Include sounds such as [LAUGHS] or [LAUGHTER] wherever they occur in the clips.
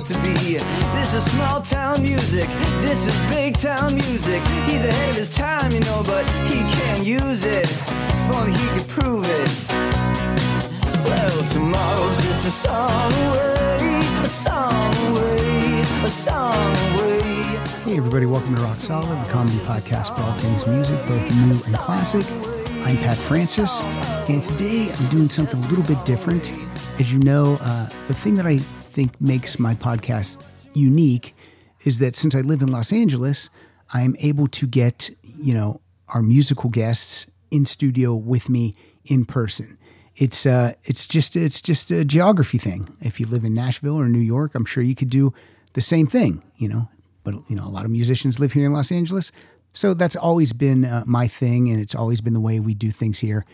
what to be. This is small town music. This is big town music. He's ahead of his time, you know, but he can't use it. If only he could prove it. Well, tomorrow's just a song away, a song away, a song away. Hey, everybody, welcome to Rock Solid, the comedy podcast for all things music, both new and classic. I'm Pat Francis, and today I'm doing something a little bit different. As you know, uh, the thing that I think makes my podcast unique is that since I live in Los Angeles, I'm able to get, you know, our musical guests in studio with me in person. It's uh, it's just it's just a geography thing. If you live in Nashville or New York, I'm sure you could do the same thing, you know. But you know, a lot of musicians live here in Los Angeles, so that's always been uh, my thing, and it's always been the way we do things here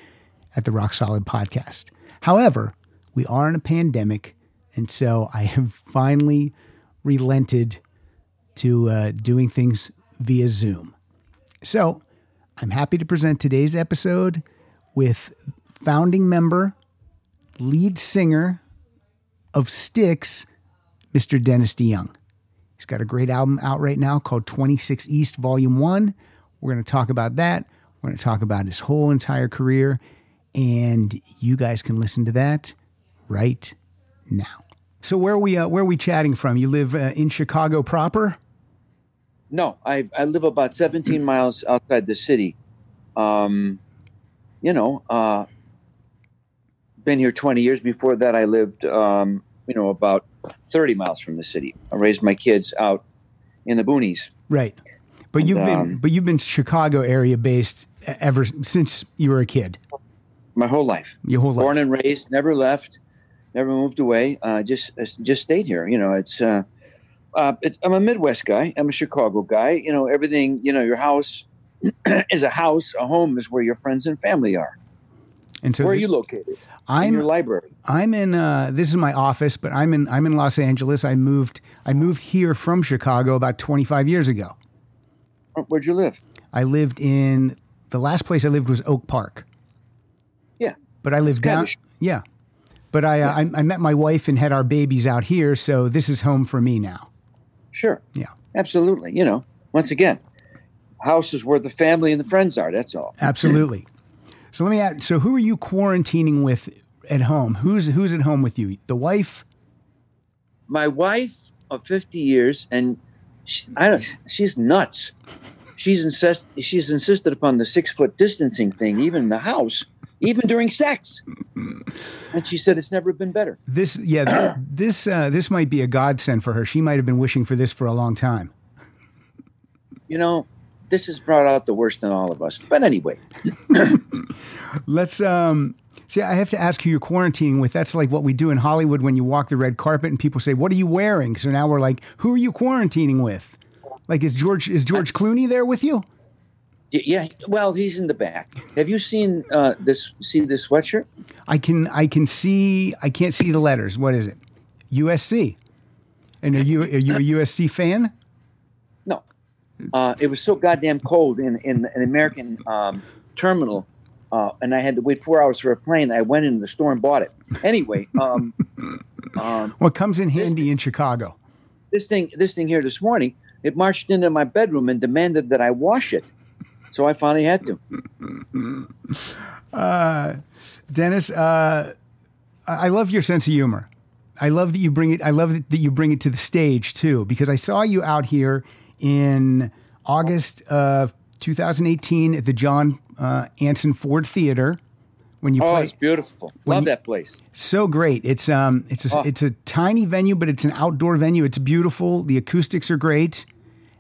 at the Rock Solid Podcast. However, we are in a pandemic, and so I have finally relented to uh, doing things via Zoom. So I'm happy to present today's episode with founding member, lead singer of Styx, Mr. Dennis DeYoung. He's got a great album out right now called 26 East Volume 1. We're going to talk about that. We're going to talk about his whole entire career, and you guys can listen to that right now. So where are we uh, where are we chatting from? You live uh, in Chicago proper? No, I I live about 17 [CLEARS THROAT] miles outside the city. Um, you know, uh, been here 20 years. Before that, I lived, um, you know, about 30 miles from the city. I raised my kids out in the boonies. Right. But And, you've been um, but you've been Chicago area based ever since you were a kid. My whole life, Your whole life. born and raised, never left, never moved away. Uh, just just stayed here. You know, it's. Uh, uh, it's, I'm a Midwest guy. I'm a Chicago guy. You know, everything. You know, your house [CLEARS THROAT] is a house. A home is where your friends and family are. and so where are you located? in I'm in your library. I'm in uh, this is my office, but I'm in I'm in Los Angeles. I moved I moved here from Chicago about 25 years ago. Uh, Where'd you live? I lived in the last place I lived was Oak Park, Yeah. but I lived down yeah. But I, uh, I I met my wife and had our babies out here, so this is home for me now. Sure. Yeah. Absolutely. You know, once again, house is where the family and the friends are. That's all. Absolutely. [LAUGHS] so let me ask. So who are you quarantining with at home? Who's who's at home with you? The wife? My wife of 50 years, and she, I don't, she's nuts. She's insist, she's insisted upon the six foot distancing thing, even in the house, even during sex. And she said it's never been better. This yeah. [CLEARS THROAT] this uh, this might be a godsend for her. She might have been wishing for this for a long time. You know, this has brought out the worst in all of us. But anyway, [COUGHS] Let's um see. I have to ask who you're quarantining with. That's like what we do in Hollywood when you walk the red carpet and people say, "What are you wearing?" So now we're like, "Who are you quarantining with?" Like, is George is George Clooney there with you? Yeah, well, he's in the back. Have you seen uh, this? See this sweatshirt? I can I can see I can't see the letters. What is it? USC. And are you are you a USC fan? No. Uh, it was so goddamn cold in, in an American um, terminal, uh, and I had to wait four hours for a plane. I went in the store and bought it. Anyway, um, [LAUGHS] um, What comes in handy in Chicago? this thing this thing here this morning, it marched into my bedroom and demanded that I wash it. So I finally had to. Dennis, uh, I love your sense of humor. I love that you bring it. I love that you bring it to the stage too, because I saw you out here in August of 2018 at the John uh, Anson Ford Theater when you Oh, played. it's beautiful. Love you- that place. So great! It's um, it's a, Oh. it's a tiny venue, but it's an outdoor venue. It's beautiful. The acoustics are great,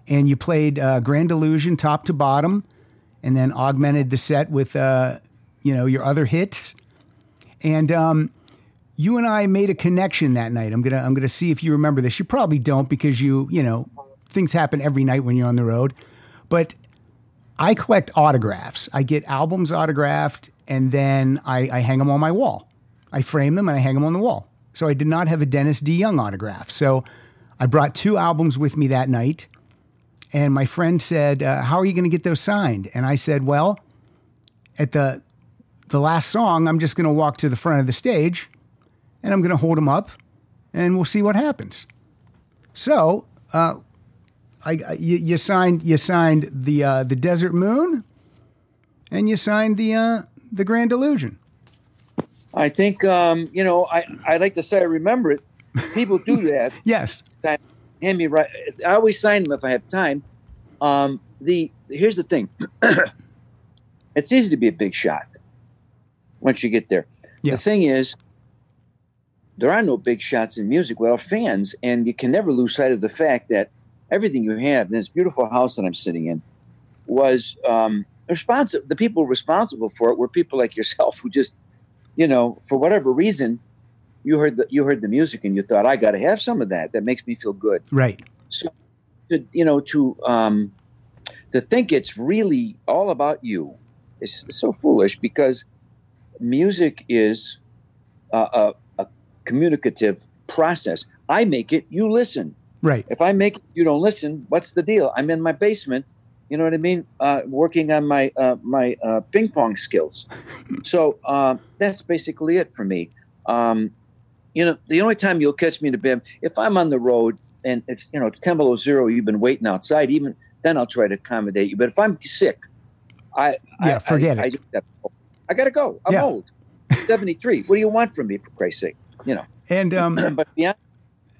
and you played uh, Grand Illusion top to bottom, and then augmented the set with uh, you know your other hits. And um, you and I made a connection that night. I'm gonna I'm gonna see if you remember this. You probably don't because you you know things happen every night when you're on the road, but I collect autographs. I get albums autographed, and then I, I hang them on my wall. I frame them and I hang them on the wall. So I did not have a Dennis DeYoung autograph. So I brought two albums with me that night, and my friend said, uh, "How are you going to get those signed?" And I said, "Well, at the the last song, I'm just going to walk to the front of the stage, and I'm going to hold them up, and we'll see what happens." So, uh, I, I you, you signed you signed the uh, the Desert Moon, and you signed the uh, the Grand Illusion. I think um, you know. I I like to say I remember it. People do that. [LAUGHS] Yes. Hand me right. I always sign them if I have time. Um, the here's the thing. [CLEARS THROAT] it's easy to be a big shot once you get there. Yeah. The thing is, there are no big shots in music without fans, and you can never lose sight of the fact that everything you have in this beautiful house that I'm sitting in was um, responsible. The people responsible for it were people like yourself who just, you know, for whatever reason, you heard the you heard the music and you thought, I got to have some of that. That makes me feel good. Right. So, to, you know, to um, to think it's really all about you is so foolish because music is a, a, a communicative process. I make it, you listen. Right. If I make it, you don't listen. What's the deal? I'm in my basement. You know what I mean? Uh, working on my uh, my uh, ping pong skills. [LAUGHS] So uh, that's basically it for me. Um, you know, the only time you'll catch me in the band if I'm on the road and it's you know ten below zero, you've been waiting outside. Even then, I'll try to accommodate you. But if I'm sick, I Yeah, I, forget I, it. I, I gotta go. I'm Yeah. old, seventy three. What do you want from me, for Christ's sake? You know. And um, [CLEARS THROAT] But beyond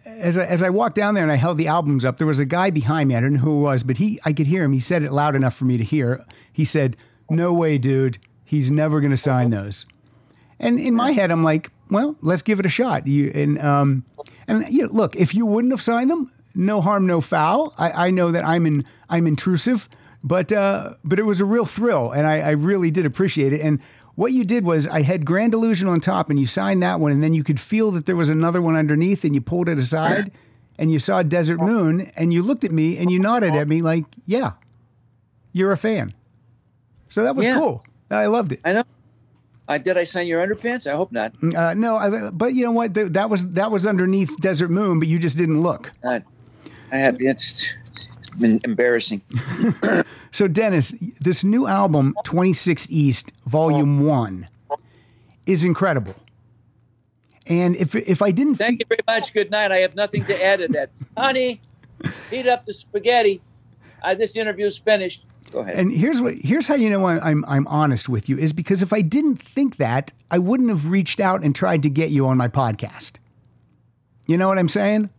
as I, as I walked down there and I held the albums up, there was a guy behind me. I don't know who it was, but he I could hear him. He said it loud enough for me to hear. He said, "No way, dude. He's never going to sign those." And in my head, I'm like, "Well, let's give it a shot." You and um and you know, look, if you wouldn't have signed them, no harm, no foul. I, I know that I'm in I'm intrusive, but uh, but it was a real thrill, and I, I really did appreciate it. And what you did was I had Grand Illusion on top, and you signed that one, and then you could feel that there was another one underneath, and you pulled it aside, [COUGHS] and you saw Desert Moon, and you looked at me and you nodded at me like, "Yeah, you're a fan." So that was Yeah. cool. I loved it. I know. Uh, did I sign your underpants? I hope not. Uh, no, I, but you know what? Th- That was that was underneath Desert Moon, but you just didn't look. I, I have. It's, it's been embarrassing. [COUGHS] So, Dennis, this new album, 26 East, Volume 1, is incredible. And if, if I didn't Thank you very much. Good night. I have nothing to add to that. Honey, heat up the spaghetti. Uh, this interview's finished. Go ahead. and here's what here's how you know I'm, I'm I'm honest with you is because if I didn't think that, I wouldn't have reached out and tried to get you on my podcast. You know what I'm saying?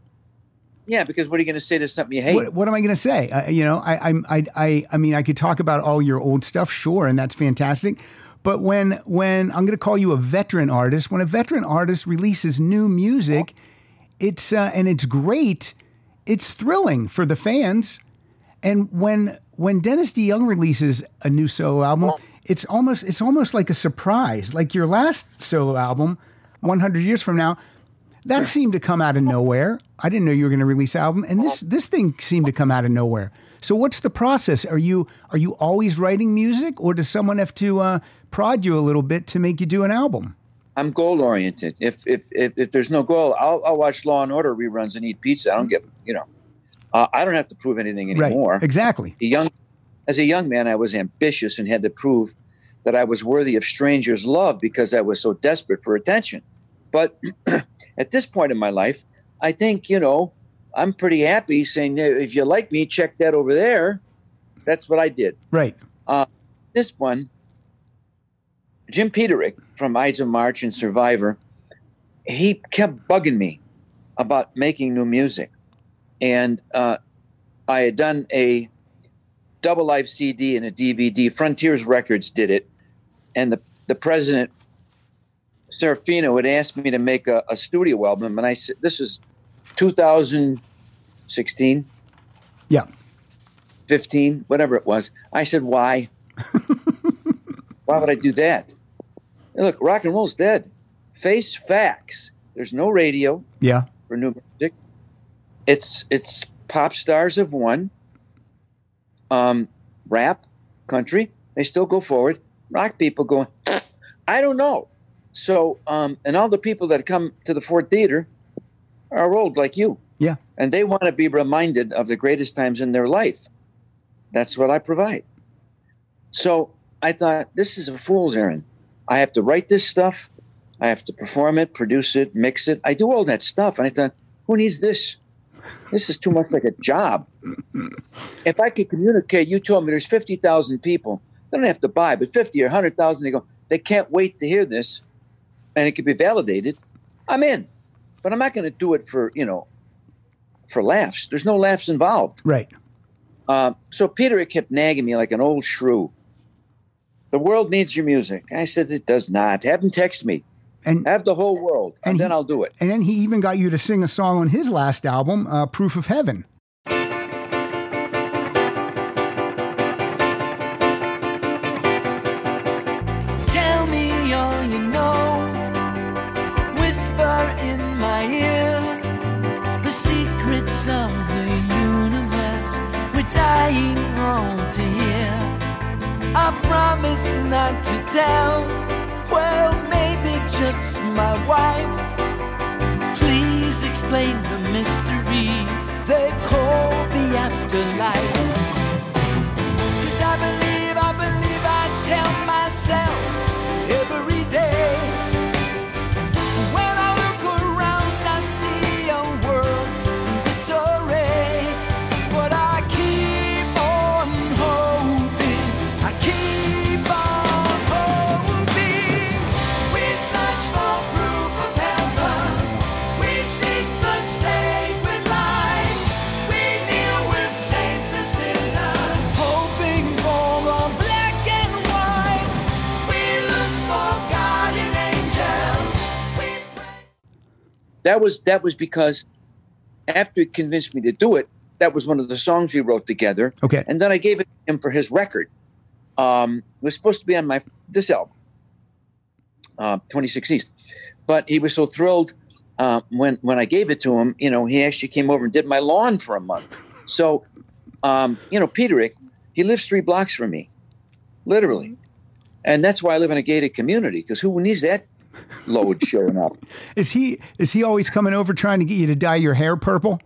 yeah, because what are you going to say to something you hate? What, what am I going to say? Uh, you know, I, I'm, I, I, I mean, I could talk about all your old stuff, sure, and that's fantastic. But when, when I'm going to call you a veteran artist, when a veteran artist releases new music, it's uh, and it's great. It's thrilling for the fans. And when when Dennis DeYoung releases a new solo album, it's almost it's almost like a surprise. Like your last solo album, 100 years from now, that seemed to come out of nowhere. I didn't know you were going to release an album, and this this thing seemed to come out of nowhere. So what's the process? Are you are you always writing music, or does someone have to uh, prod you a little bit to make you do an album? I'm goal oriented. If, if if if there's no goal, I'll I'll watch Law and Order reruns and eat pizza. I don't get you know. Uh, I don't have to prove anything anymore. Right? Exactly. A young, as a young man, I was ambitious and had to prove that I was worthy of strangers' love because I was so desperate for attention. But [CLEARS THROAT] at this point in my life, I think you know I'm pretty happy saying if you like me, check that over there. That's what I did. Right. This one, Jim Peterick from Ides of March and Survivor, he kept bugging me about making new music. And uh, I had done a double live CD and a DVD. Frontiers Records did it. And the, the president, Serafino, had asked me to make a, a studio album. And I said, this is 2016, Yeah. 15, whatever it was. I said, why? [LAUGHS] why would I do that? And look, rock and roll's dead. Face facts. There's no radio Yeah. for new music. It's it's pop stars have won. Um, rap, country, they still go forward. Rock people going, [SNIFFS] I don't know. So, um, and all the people that come to the Ford Theater are old like you, Yeah. and they want to be reminded of the greatest times in their life. That's what I provide. So I thought, this is a fool's errand. I have to write this stuff. I have to perform it, produce it, mix it. I do all that stuff. And I thought, who needs this? This is too much like a job. If I could communicate, you told me there's 50,000 people. They don't have to buy, but 50 or 100,000, they go, they can't wait to hear this and it can be validated. I'm in. But I'm not going to do it for, you know, for laughs. There's no laughs involved. Right. Uh, so Peter kept nagging me like an old shrew. The world needs your music. I said, it does not. Have him text me. And Have the whole world, and, And then he- I'll do it. and then he even got you to sing a song on his last album, uh, Proof of Heaven. Tell me all you know. Whisper in my ear the secrets of the universe. We're dying all to hear. I promise not to tell. Just my wife. Please explain the mystery they call the afterlife. Cause I believe, I believe, I tell myself That was that was because after he convinced me to do it, that was one of the songs we wrote together. Okay. And then I gave it to him for his record. Um, it was supposed to be on my this album, uh, 26 East. But he was so thrilled uh, when when I gave it to him. You know, he actually came over and did my lawn for a month. So, um, you know, Peterick, he lives three blocks from me, literally, and that's why I live in a gated community. Because who needs that load showing up? [LAUGHS] Is he is he always coming over trying to get you to dye your hair purple?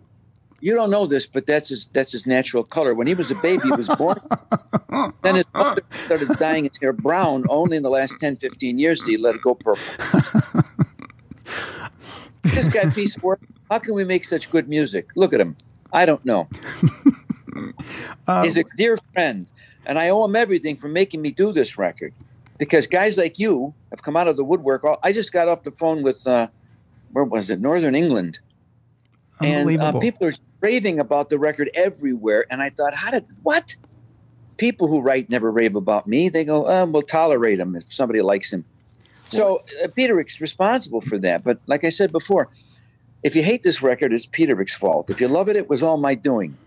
You don't know this, but that's his that's his natural color. When he was a baby, he was born. [LAUGHS] then his mother started dyeing his hair brown. Only in the last 10, 15 years did he let it go purple. [LAUGHS] this guy piece of work. How can we make such good music? Look at him. I don't know. Um, He's a dear friend, and I owe him everything for making me do this record. Because guys like you have come out of the woodwork. I just got off the phone with uh, where was it? Northern England and uh, people are raving about the record everywhere. And I thought, how did what? People who write never rave about me. They go, oh, we'll tolerate him if somebody likes him. So uh, Peterick's responsible for that. But like I said before, if you hate this record, it's Peterick's fault. If you love it, it was all my doing.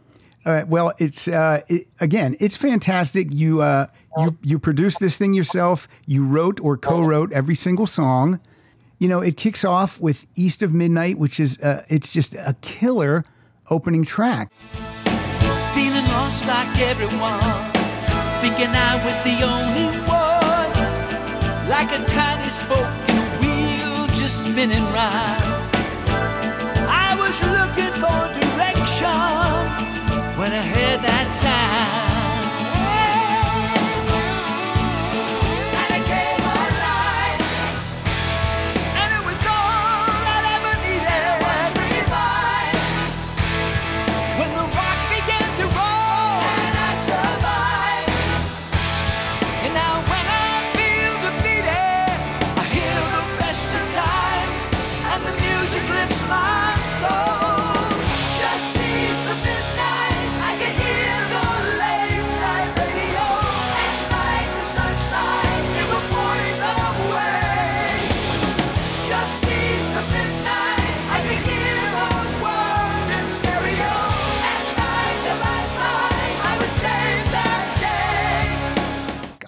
All right. Well, it's uh, it, again, it's fantastic. You uh, you you produced this thing yourself. You wrote or co-wrote every single song. You know, it kicks off with "East of Midnight," which is uh, it's just a killer opening track. feeling lost like everyone, thinking I was the only one, like a tiny spoke in a wheel just spinning round. I was looking for direction when I heard that sound. And it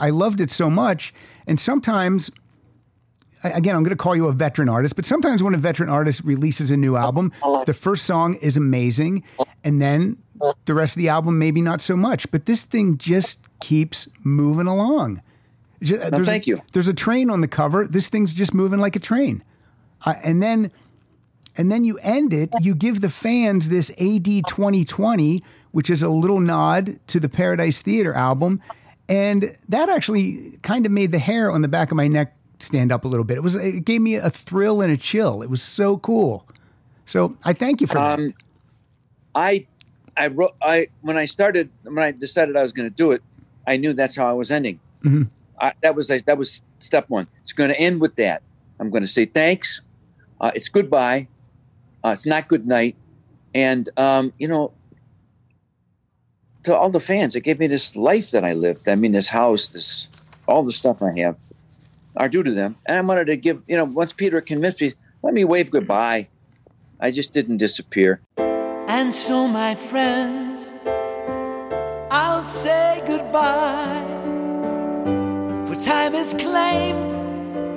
I loved it so much, and sometimes. Again, I'm going to call you a veteran artist, but sometimes when a veteran artist releases a new album, the first song is amazing, and then the rest of the album maybe not so much. But this thing just keeps moving along. Ju- there's a- thank you. There's a train on the cover. This thing's just moving like a train, uh, and then and then you end it. You give the fans this AD 2020, which is a little nod to the Paradise Theater album, and that actually kind of made the hair on the back of my neck stand up a little bit. It was it gave me a thrill and a chill. It was so cool. So I thank you for that. Um, I, I wrote. I when I started when I decided I was going to do it, I knew that's how I was ending. Mhm. I, that was that was step one. It's going to end with that. I'm going to say thanks. Uh, it's goodbye. Uh, it's not good night. And um, you know, to all the fans, it gave me this life that I lived. I mean, this house, this all the stuff I have are due to them. And I wanted to give, you know, once Peter convinced me, let me wave goodbye. I just didn't disappear. And so, my friends, I'll say goodbye. For time has claimed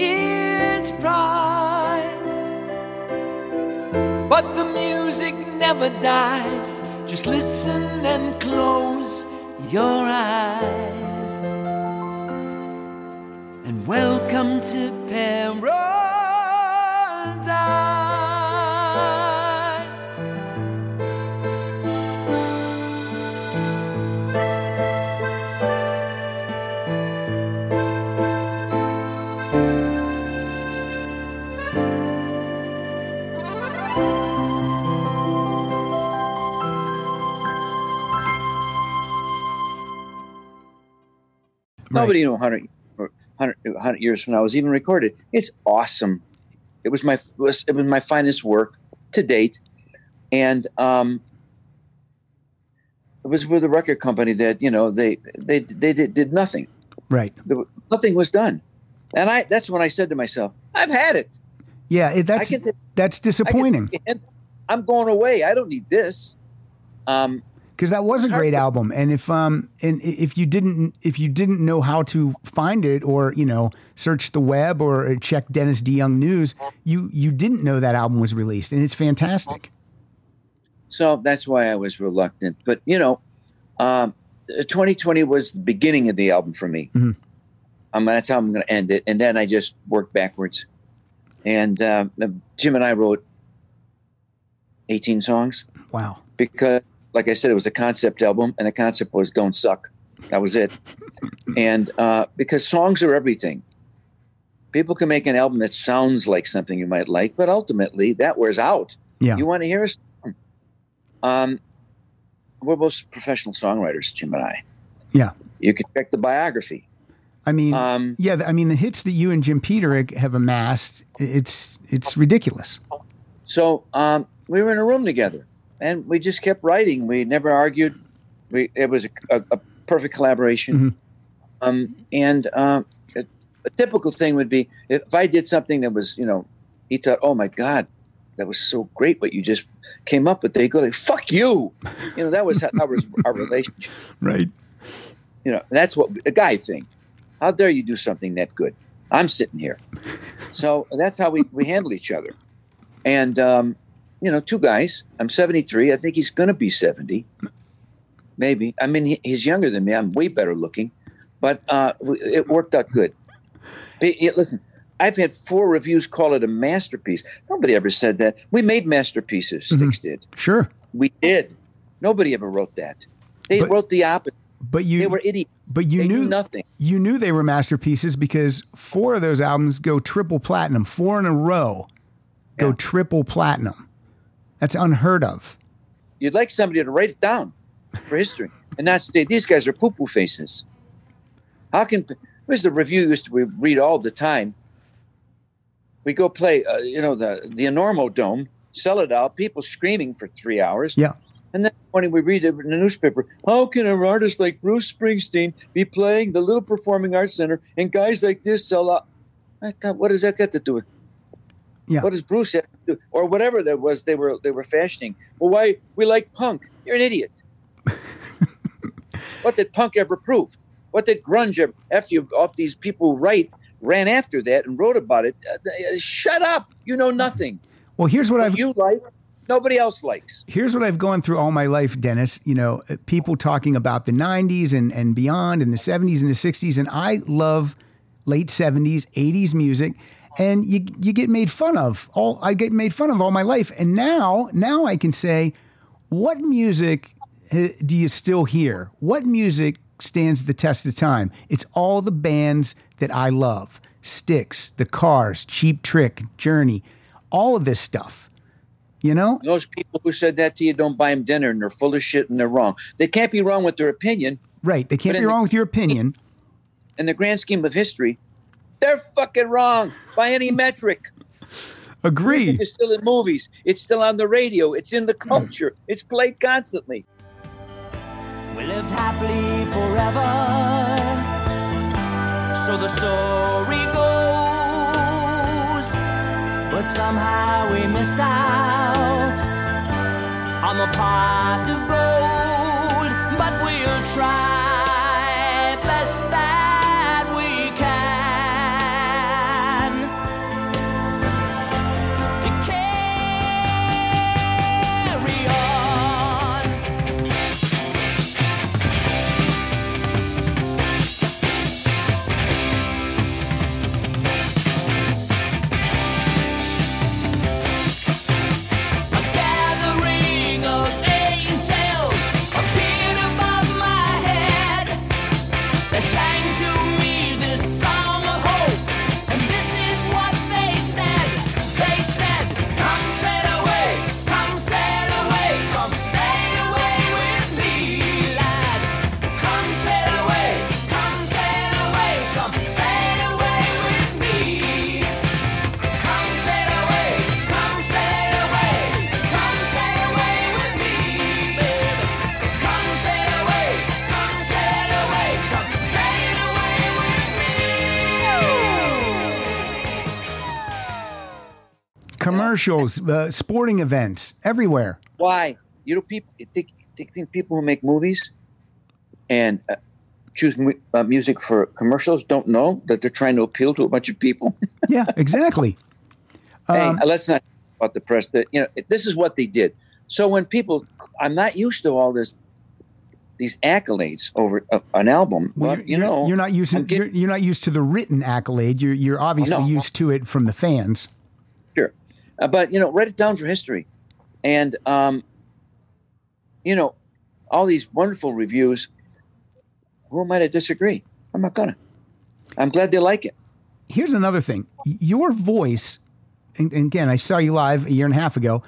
its prize. But the music never dies. Just listen and close your eyes. And welcome to paradise. Nobody knew 100, 100, 100 years from now it was even recorded. It's awesome. It was my it was, my finest work to date, and um, it was with a record company that you know they they they did, did nothing. Right. There nothing was done, and I that's when I said to myself, I've had it. Yeah. That's get that's I get the disappointing. I'm going away. I don't need this. Um, because that was a great album. And if um and if you didn't if you didn't know how to find it or you know search the web or check Dennis DeYoung news, you you didn't know that album was released, and it's fantastic. So that's why I was reluctant. But you know, um, 2020 was the beginning of the album for me. Mhm. Um, that's how I'm going to end it. And then I just worked backwards. And um, Jim and I wrote 18 songs Wow. because, like I said, it was a concept album, and the concept was "Don't Suck." That was it. [LAUGHS] and uh, because songs are everything. People can make an album that sounds like something you might like, but ultimately that wears out. Yeah. You want to hear a song. Um, we're both professional songwriters, Jim and I. Yeah. You can check the biography. I mean, Um, yeah. I mean, the hits that you and Jim Peterick have amassed, it's it's ridiculous. so um, we were in a room together, and we just kept writing. We never argued. We it was a, a, a perfect collaboration. Um, and uh, a, a typical thing would be if I did something that was, you know, he thought, "Oh my God, that was so great what you just came up with." They go like, "Fuck you," you know. That was how, that was our relationship. [LAUGHS] Right. You know, that's what a guy thing. How dare you do something that good? I'm sitting here. So that's how we, we handle each other. And, um, you know, two guys. I'm 73. I think he's going to be 70. Maybe. I mean, he, he's younger than me. I'm way better looking. But uh, it worked out good. But, yeah, listen, I've had four reviews call it a masterpiece. Nobody ever said that. We made masterpieces, Styx did. Sure. We did. Nobody ever wrote that. They But- wrote the opposite. But you They were idiots. but you they knew nothing. you knew they were masterpieces because four of those albums go triple platinum, four in a row go Yeah. triple platinum. That's unheard of. You'd like somebody to write it down for history and not say these guys are poo poo faces. How can there's the review used to we read all the time. We go play, uh, you know, the the Enormo Dome, sell it out, people screaming for three hours, Yeah. and then when we read it in the newspaper, how can an artist like Bruce Springsteen be playing the Little Performing Arts Center and guys like this sell out? I thought, what does that got to do with? Yeah. What does Bruce have to? Or whatever that was they were they were fashioning. Well, why we like punk? You're an idiot. [LAUGHS] what did punk ever prove? What did grunge ever? After you, all these people who write ran after that and wrote about it. Uh, uh, shut up! You know nothing. Well, here's what What I've you like, nobody else likes. here's what I've gone through all my life, Dennis. You know, uh, people talking about the 90s and, and beyond and the 70s and the 60s. And I love late 70s, 80s music. And you you get made fun of. All I get made fun of all my life. And now, now I can say, what music uh, do you still hear? What music stands the test of time? It's all the bands that I love. Styx, The Cars, Cheap Trick, Journey, all of this stuff You know, Those people who said that to you don't buy them dinner and they're full of shit and they're wrong. They can't be wrong with their opinion. right? They can't be in the- wrong with your opinion. [LAUGHS] In the grand scheme of history, they're fucking wrong by any metric. Agree. Music is still in movies. It's still on the radio. It's in the culture. It's played constantly. We lived happily forever. So the story goes. But somehow we missed out on the pot of gold. But we'll try Commercials, uh, sporting events, everywhere. Why? You know, people think, think, people who make movies and uh, choose mu- uh, music for commercials don't know that they're trying to appeal to a bunch of people. [LAUGHS] Yeah, exactly. [LAUGHS] hey, Um, uh, let's not talk about the press. That you know, this is what they did. So when people, I'm not used to all this, these accolades over uh, an album. well, but you're, know, you're not used. I'm you're, you're not used to the written accolade. You're you're obviously no. used to it from the fans. Uh, but, you know, write it down for history. And, um, you know, all these wonderful reviews, who am I to disagree? I'm not to. I'm glad they like it. Here's another thing. Your voice, and, and again, I saw you live a year and a half ago.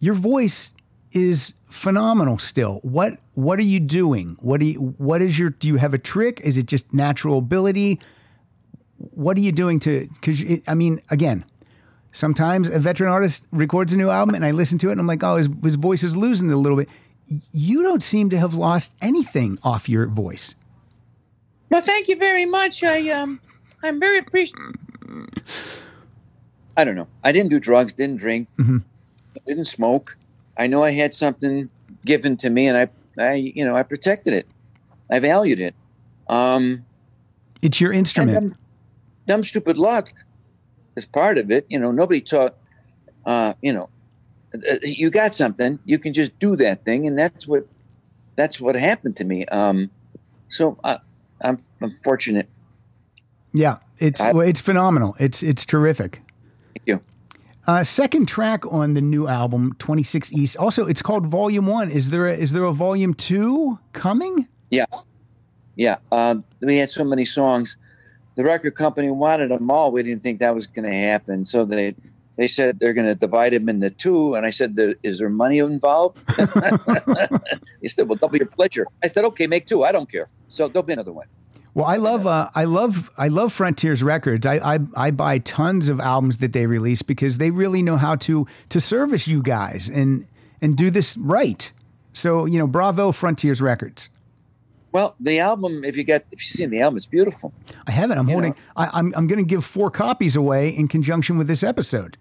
Your voice is phenomenal still. What what are you doing? What do you what is your do you have a trick? Is it just natural ability? What are you doing to cuz I mean, again, sometimes a veteran artist records a new album and I listen to it and I'm like, "Oh, his, his voice is losing it a little bit." You don't seem to have lost anything off your voice. Well, thank you very much. I, um, I'm very appreciative. I don't know. I didn't do drugs, didn't drink, didn't smoke. I know I had something given to me and I, I, you know, I protected it. I valued it. Um, It's your instrument. dumb, dumb, stupid luck is part of it. You know, nobody taught. Uh, you know, uh, you got something. You can just do that thing, and that's what that's what happened to me. Um, so I, I'm I'm fortunate. Yeah, it's I- well, it's phenomenal. It's it's terrific. Thank you. Uh, second track on the new album, Twenty Six East. Also, it's called Volume One. Is there a, is there a Volume Two coming? Yeah, yeah. Um, we had so many songs. The record company wanted them all. We didn't think that was going to happen, so they they said they're going to divide them into two. And I said, "Is there money involved?" [LAUGHS] [LAUGHS] he said, "Well, double your pleasure." I said, "Okay, make two. I don't care." So there'll be another one. Well, I love uh, I love I love Frontiers Records. I, I I buy tons of albums that they release because they really know how to to service you guys and and do this right. So you know, bravo Frontiers Records. Well, the album, if you get if you've seen the album, it's beautiful. I haven't. I'm You holding. know. I, I'm I'm going to give four copies away in conjunction with this episode.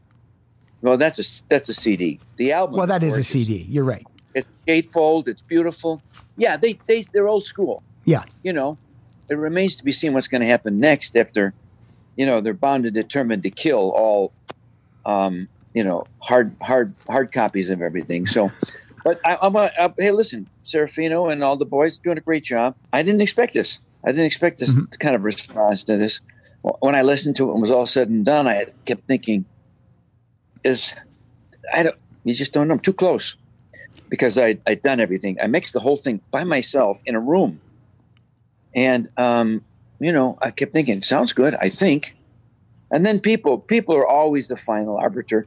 Well, that's a that's a CD. The album. Well, that is a. CD. You're right. It's gatefold. It's beautiful. Yeah, they they they're old school. Yeah. You know, it remains to be seen what's going to happen next after, you know, they're bound and determined to kill all, um, you know, hard hard hard copies of everything. So, but I, I'm a, I, hey, listen, Serafino and all the boys doing a great job. I didn't expect this. I didn't expect this kind of response to this. When I listened to it and was all said and done, I kept thinking, is I don't you just don't know. I'm too close because I I'd done everything. I mixed the whole thing by myself in a room, and um, you know I kept thinking, sounds good. I think, and then people people are always the final arbiter.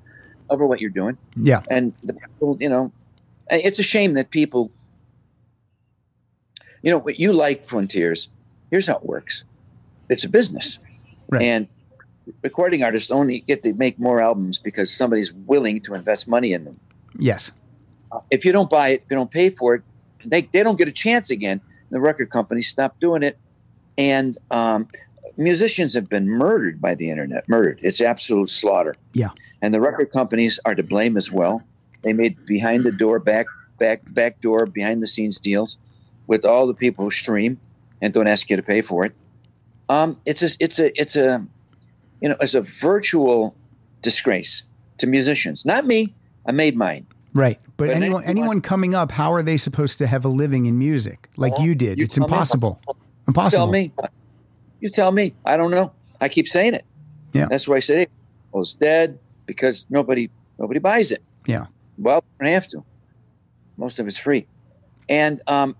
over what you're doing. Yeah. And the people, you know, it's a shame that people, you know, you like Frontiers. Here's how it works it's a business. Right. And recording artists only get to make more albums because somebody's willing to invest money in them. Yes. If you don't buy it, if you don't pay for it, they, they don't get a chance again. The record companies stop doing it. And um, musicians have been murdered by the internet, murdered. It's absolute slaughter. Yeah. And the record companies are to blame as well. They made behind the door, back, back, back door, behind the scenes deals with all the people who stream and don't ask you to pay for it. Um, it's a, it's a, it's a, you know, it's a virtual disgrace to musicians. Not me. I made mine. Right. But, But anyone anyone coming up, how are they supposed to have a living in music like Well, you did? you it's tell me. impossible. Impossible. Tell me. You tell me. I don't know. I keep saying it. Yeah. That's why I said, it was dead because nobody nobody buys it. Yeah. Well, you don't have to. Most of it's free. And um,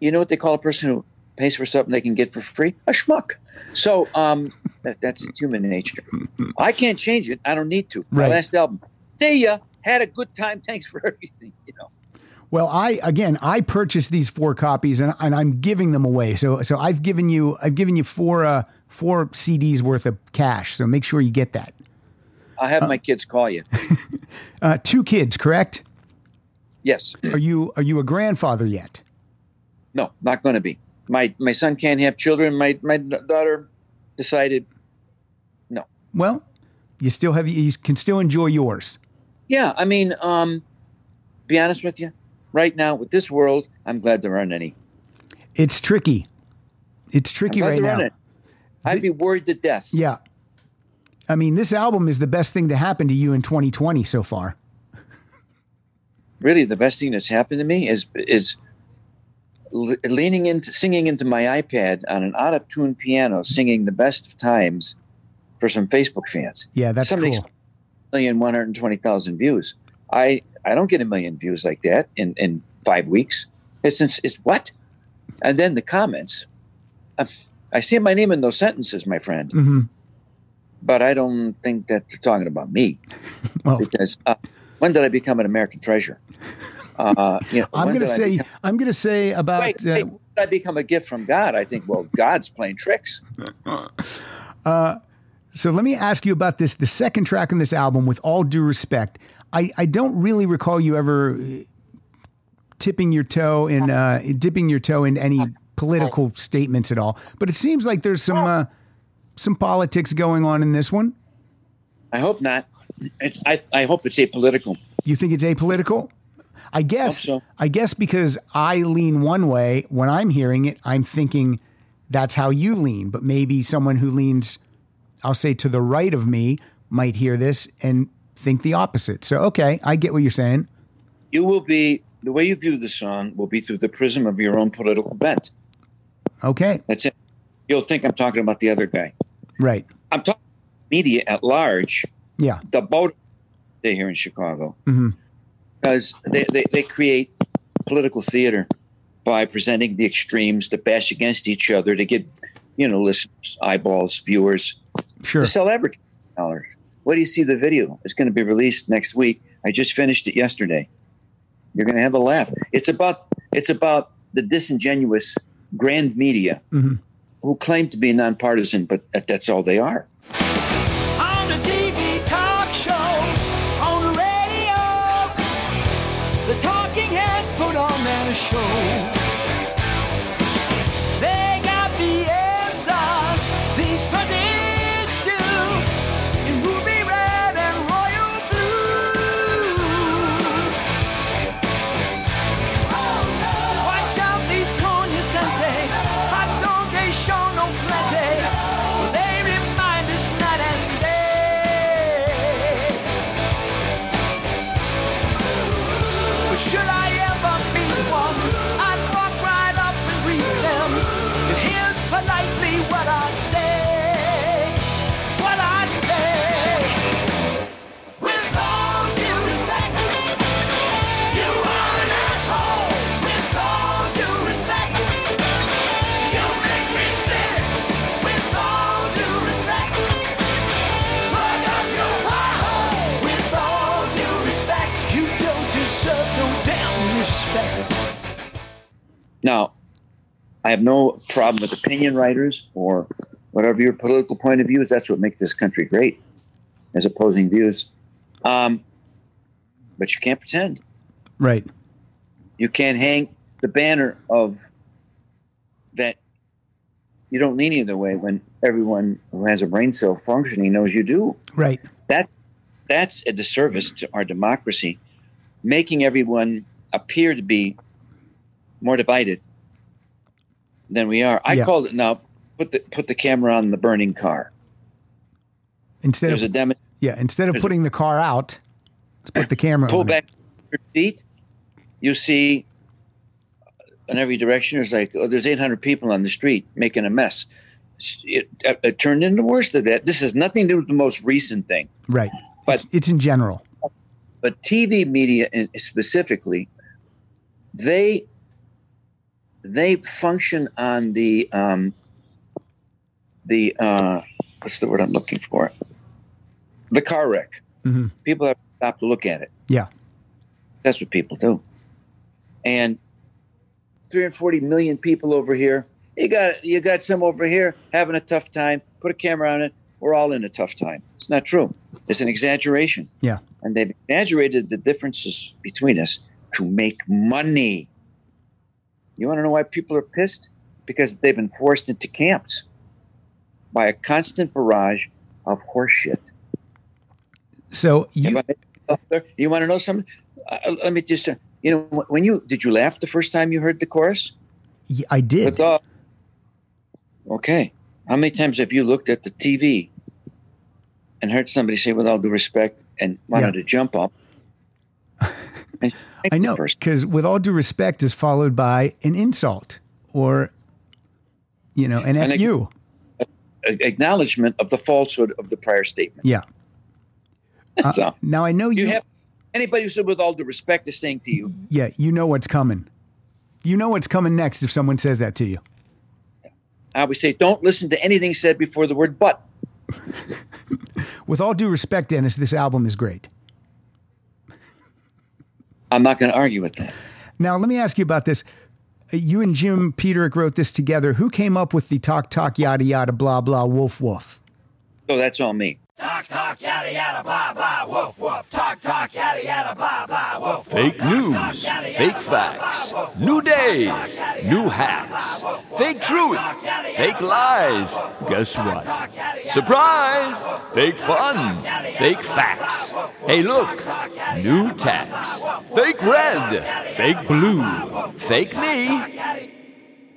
you know what they call a person who pays for something they can get for free? A schmuck. So um, [LAUGHS] that, that's human nature. I can't change it. I don't need to. My last album. See ya. Had a good time. Thanks for [LAUGHS] everything. You know. Well, I again, I purchased these four copies and, and I'm giving them away. So so I've given you I've given you four uh four CDs worth of cash. So make sure you get that. I'll have my kids call you. [LAUGHS] Uh, two kids, correct? Yes. Are you are you a grandfather yet? No, not going to be. My my son can't have children. My my daughter decided, no. Well, you still have you can still enjoy yours. Yeah, I mean, um, be honest with you. Right now, with this world, I'm glad there aren't any. It's tricky. It's tricky right now. I'd be worried to death. Yeah. I mean, this album is the best thing to happen to you in 2020 so far. Really, the best thing that's happened to me is is leaning into singing into my iPad on an out of tune piano, singing the best of times for some Facebook fans. Yeah, that's Somebody cool. million one hundred twenty thousand views. I I don't get a million views like that in in five weeks. It's it's, it's what? And then the comments. Uh, I see my name in those sentences, my friend, hmm but I don't think that they're talking about me [LAUGHS] Well, because uh, when did I become an American treasure? Uh, you know, I'm going to say become- I'm going to say about wait, uh, wait, when did I become a gift from God? I think well, God's playing tricks. [LAUGHS] So let me ask you about this. The second track on this album, with all due respect, I, I don't really recall you ever uh, tipping your toe in uh, dipping your toe in any political statements at all. But it seems like there's some uh, some politics going on in this one. I hope not. It's, I I hope it's apolitical. You think it's apolitical? I guess. Hope so. I guess because I lean one way when I'm hearing it, I'm thinking that's how you lean. But maybe someone who leans, I'll say to the right of me, might hear this and think the opposite. So okay, I get what you're saying. you will be the way you view the song will be through the prism of your own political bent. Okay, That's it. You'll think I'm talking about the other guy. Right. I'm talking media at large, Yeah. the boat they here in Chicago, Mhm. because they, they, they create political theater by presenting the extremes to bash against each other to get, you know, listeners, eyeballs, viewers, Sure. to sell advertising dollars. What do you see the video? It's going to be released next week. I just finished it yesterday. You're going to have a laugh. It's about it's about the disingenuous grand media Mhm. Who claim to be nonpartisan, but that's all they are. On the TV talk shows, on the radio, the talking heads put on show. I have no problem with opinion writers or whatever your political point of view is. That's what makes this country great, as opposing views. Um, but you can't pretend. Right. You can't hang the banner of that you don't lean either way when everyone who has a brain cell functioning knows you do. Right. That that's a disservice to our democracy, making everyone appear to be more divided than we are. I Yeah. called it now. Put the put the camera on the burning car. Instead There's a of demo. yeah, instead of there's a- putting the car out, let's put the camera Pull on. it. back your seat. You see, in every direction, there's like oh, there's 800 people on the street making a mess. It, it, it turned into worse than that. This has nothing to do with the most recent thing. Right. But- it's, it's in general. but TV media specifically, they they function on the um, the uh, what's the word I'm looking for? The car wreck. hmm People have stopped to look at it. Yeah. That's what people do. And 340 million people over here. You got you got some over here having a tough time. Put a camera on it. We're all in a tough time. It's not true. It's an exaggeration Yeah. and they've exaggerated the differences between us to make money. You want to know why people are pissed? Because they've been forced into camps by a constant barrage of horseshit. So you You want to know something? Uh, let me just, uh, you know, when you did you laugh the first time you heard the chorus? I did. Okay, how many times have you looked at the TV and heard somebody say, "With all due respect," and wanted to jump up? [LAUGHS] And I know because with all due respect is followed by an insult or you know an And fu. a- acknowledgement of the falsehood of the prior statement. Yeah. That's uh, all. Now I know you. You have anybody who said with all due respect is saying to you, yeah, you know what's coming. You know what's coming next if someone says that to you. I always say, don't listen to anything said before the word but. [LAUGHS] With all due respect, Dennis, this album is great. I'm not going to argue with that. Now let me ask you about this. You and Jim Peterick wrote this together. Who came up with the talk talk yada yada blah blah wolf wolf? So oh, that's all me. Fake news, fake facts, new days, new hacks, fake truth, fake lies. Guess what? Surprise! Fake fun, fake facts. Hey, look, new tax. Fake red, fake blue, fake me.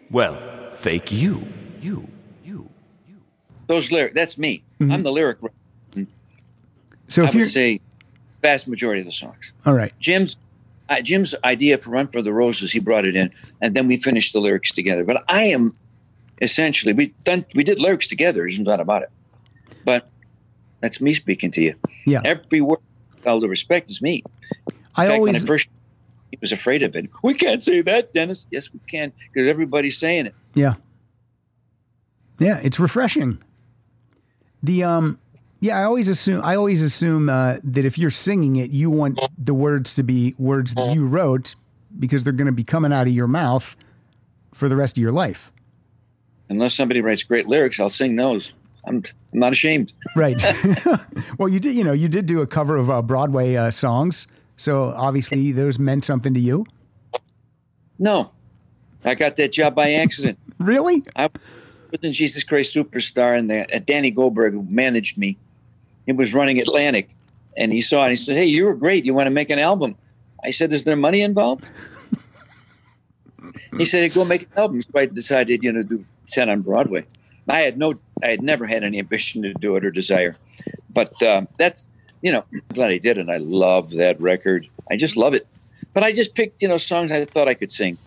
Well, fake you, you, you. you. Those lyrics, that's me. I'm mm-hmm. the lyric. writer. So I if you're would say vast majority of the songs. all right, Jim's uh, Jim's idea for Run for the Roses, he brought it in, and then we finished the lyrics together. But I am essentially we done we did lyrics together. There's no doubt about it. But that's me speaking to you. yeah, Every word, all the respect, is me. I In fact, when always I first he was afraid of it. We can't say that, Dennis. Yes, we can because everybody's saying it. yeah, yeah. It's refreshing. The um, yeah. I always assume I always assume uh, that if you're singing it, you want the words to be words that you wrote because they're going to be coming out of your mouth for the rest of your life. Unless somebody writes great lyrics, I'll sing those. I'm, I'm not ashamed. Right. [LAUGHS] [LAUGHS] well, you did. You know, you did do a cover of uh, Broadway uh, songs, so obviously those meant something to you. No, I got that job by accident. Really? I was in Jesus Christ Superstar, and the, uh, Danny Goldberg, who managed me, he was running Atlantic, and he saw it. He said, "Hey, you were great. You want to make an album?" I said, "Is there money involved?" he said, "Go make an album." So I decided, you know, to do ten on Broadway. I had no, I had never had any ambition to do it or desire, but uh, that's, you know, I'm glad I did, and I love that record. I just love it. But I just picked, you know, songs I thought I could sing.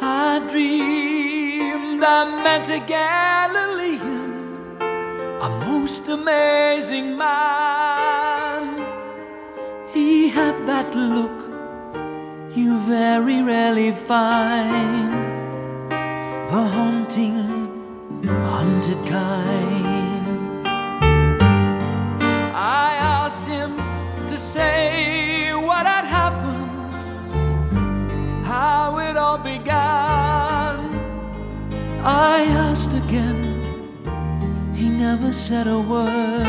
I dreamed I met a Galilean, a most amazing man. He had that look you very rarely find, the haunting, haunted kind. I asked him to say never said a word,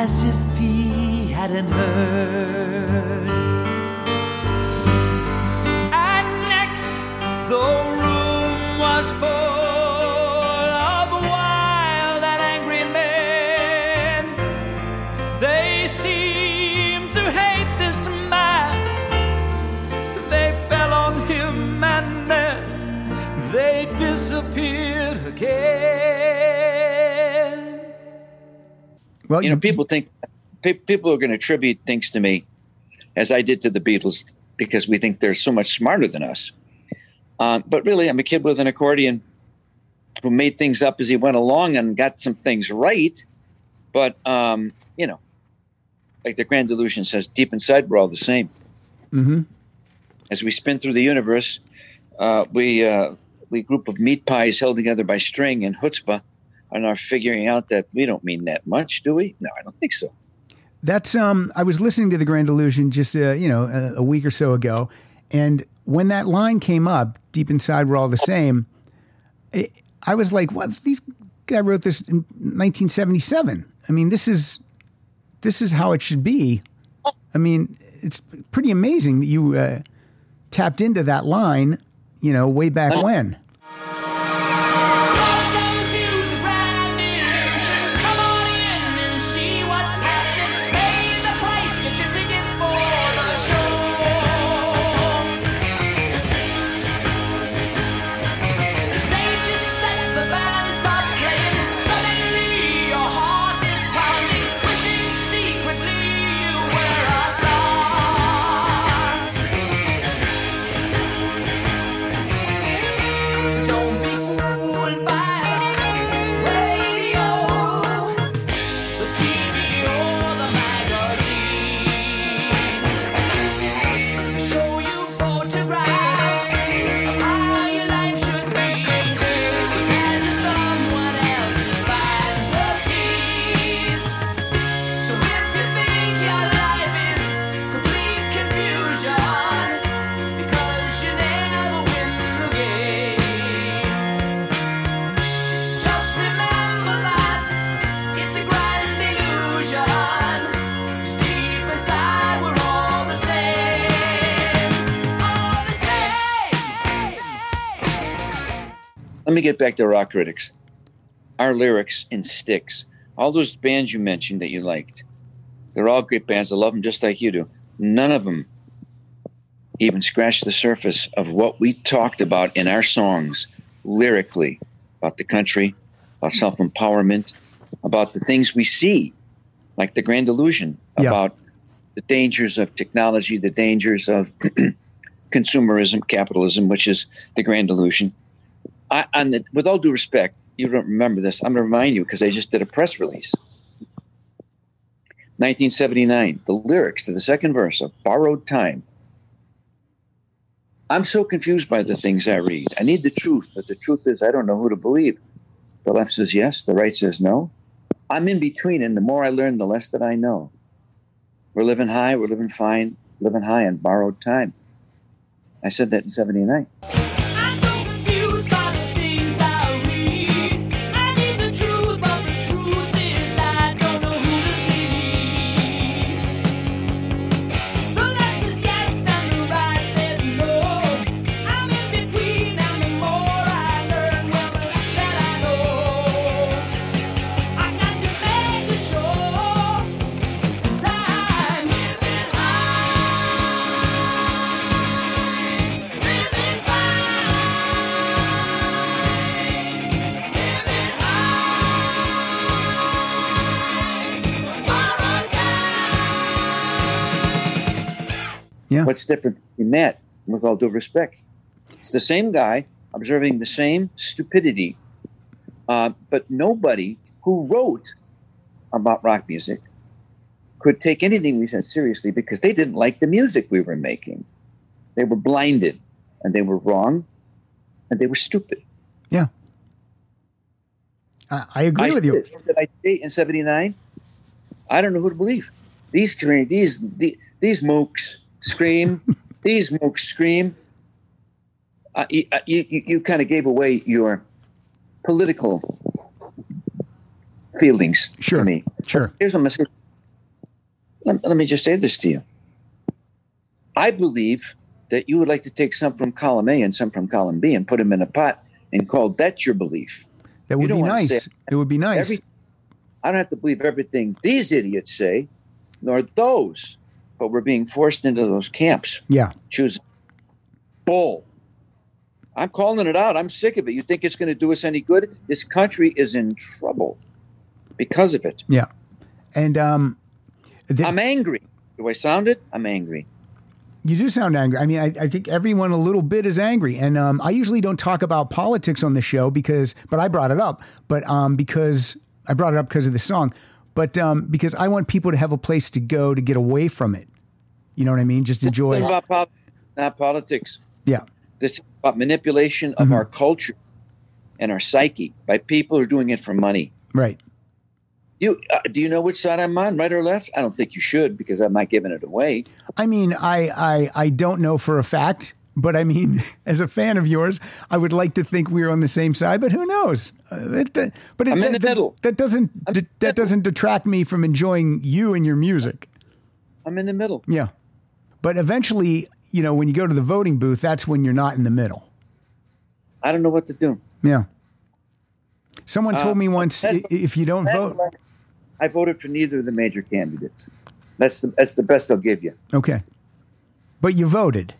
as if he hadn't heard. And next, the room was full Well, you know, people think people are going to attribute things to me, as I did to the Beatles, because we think they're so much smarter than us. Uh, but really, I'm a kid with an accordion who made things up as he went along and got some things right. But um, you know, like the Grand Delusion says, deep inside we're all the same. Mhm. As we spin through the universe, uh, we uh, we group of meat pies held together by string and chutzpah and are figuring out that we don't mean that much, do we? No, I don't think so. That's um. I was listening to the Grand Illusion just uh, you know a, a week or so ago, and when that line came up, deep inside we're all the same. It, I was like, "What? These guy wrote this in 1977. I mean, this is this is how it should be." I mean, it's pretty amazing that you uh, tapped into that line, you know, way back when. Let me get back to rock critics. Our lyrics in Styx, all those bands you mentioned that you liked, they're all great bands. I love them just like you do. None of them even scratch the surface of what we talked about in our songs lyrically about the country, about self empowerment, about the things we see, like the Grand Illusion, Yeah. about the dangers of technology, the dangers of [CLEARS THROAT] consumerism, capitalism, which is the Grand Illusion. I, the, with all due respect, you don't remember this. I'm going to remind you because I just did a press release. 1979, the lyrics to the second verse of Borrowed Time. I'm so confused by the things I read. I need the truth, but the truth is I don't know who to believe. The left says yes, the right says no. I'm in between, and the more I learn, the less that I know. We're living high, we're living fine, living high on borrowed time. I said that in 79. Yeah. What's different in that, with all due respect? It's the same guy observing the same stupidity, uh, but nobody who wrote about rock music could take anything we said seriously because they didn't like the music we were making. They were blinded and they were wrong and they were stupid. Yeah. I, I agree I with you. did I say in '79? I don't know who to believe. These these these, these mooks scream, [LAUGHS] these mooks scream. uh, you, uh, you, you kind of gave away your political feelings Sure. to me. Sure. Here's what I'm saying. Let, let me just say this to you. I believe that you would like to take some from column A and some from column B and put them in a pot and call that your belief. That would be nice. say- It would be nice. Every, I don't have to believe everything these idiots say, nor those, but we're being forced into those camps. yeah. Choose bull. I'm calling it out. I'm sick of it. You think it's going to do us any good? This country is in trouble because of it. Yeah. And um, I'm angry. Do I sound it? I'm angry. You do sound angry. I mean, I, I think everyone a little bit is angry, and um, I usually don't talk about politics on the show because, but I brought it up, but um, because I brought it up because of the song, but um, because I want people to have a place to go to get away from it. You know what I mean? Just enjoy. This is about pol- not politics. Yeah, This is about manipulation of our culture and our psyche by people who are doing it for money. right. You uh, do you know which side I'm on, right or left? I don't think you should because I'm not giving it away. I mean, I, I I don't know for a fact, but I mean, [LAUGHS] as a fan of yours, I would like to think we're on the same side. But who knows? Uh, it, uh, but it, I'm in that, the that- middle. That doesn't that doesn't detract me from enjoying you and your music. I'm in the middle. Yeah. But eventually, you know, when you go to the voting booth, that's when you're not in the middle. I don't know what to do. Yeah. Someone told Uh, me once that's- if you don't vote. the- I voted for neither of the major candidates. That's the that's the best I'll give you. Okay. But you voted.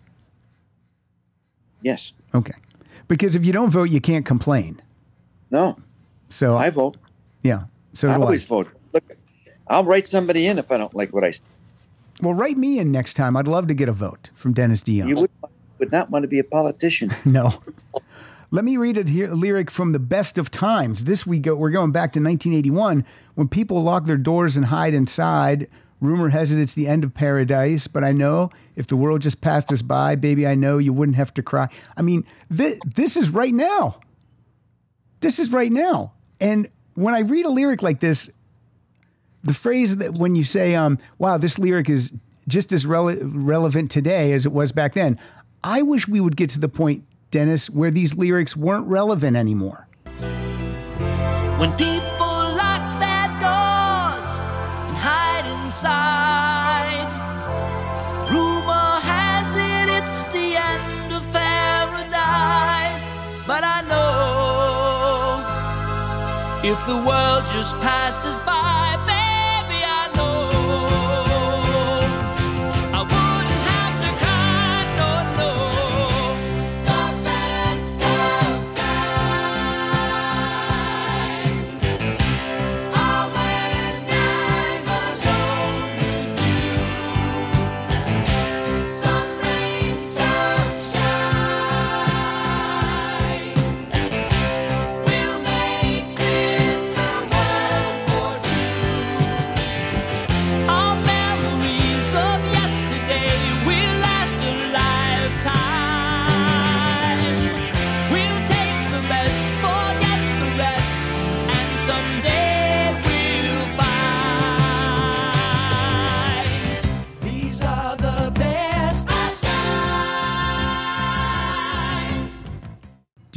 Yes. Okay. Because if you don't vote, you can't complain. No. So, I vote. yeah. So I always I. vote. Look, I'll write somebody in if I don't like what I. Well, write me in next time. I'd love to get a vote from Dennis DeYoung. You would would not want to be a politician. [LAUGHS] No. Let me read here, a lyric from the best of times. This we go. We're going back to 1981 when people lock their doors and hide inside. Rumor has it it's the end of paradise, but I know if the world just passed us by, baby, I know you wouldn't have to cry. I mean, this, this is right now. This is right now. And when I read a lyric like this, the phrase that when you say, um, wow, this lyric is just as rele- relevant today as it was back then, I wish we would get to the point, Dennis, where these lyrics weren't relevant anymore. When people lock their doors and hide inside, rumor has it it's the end of paradise. But I know if the world just passed us by,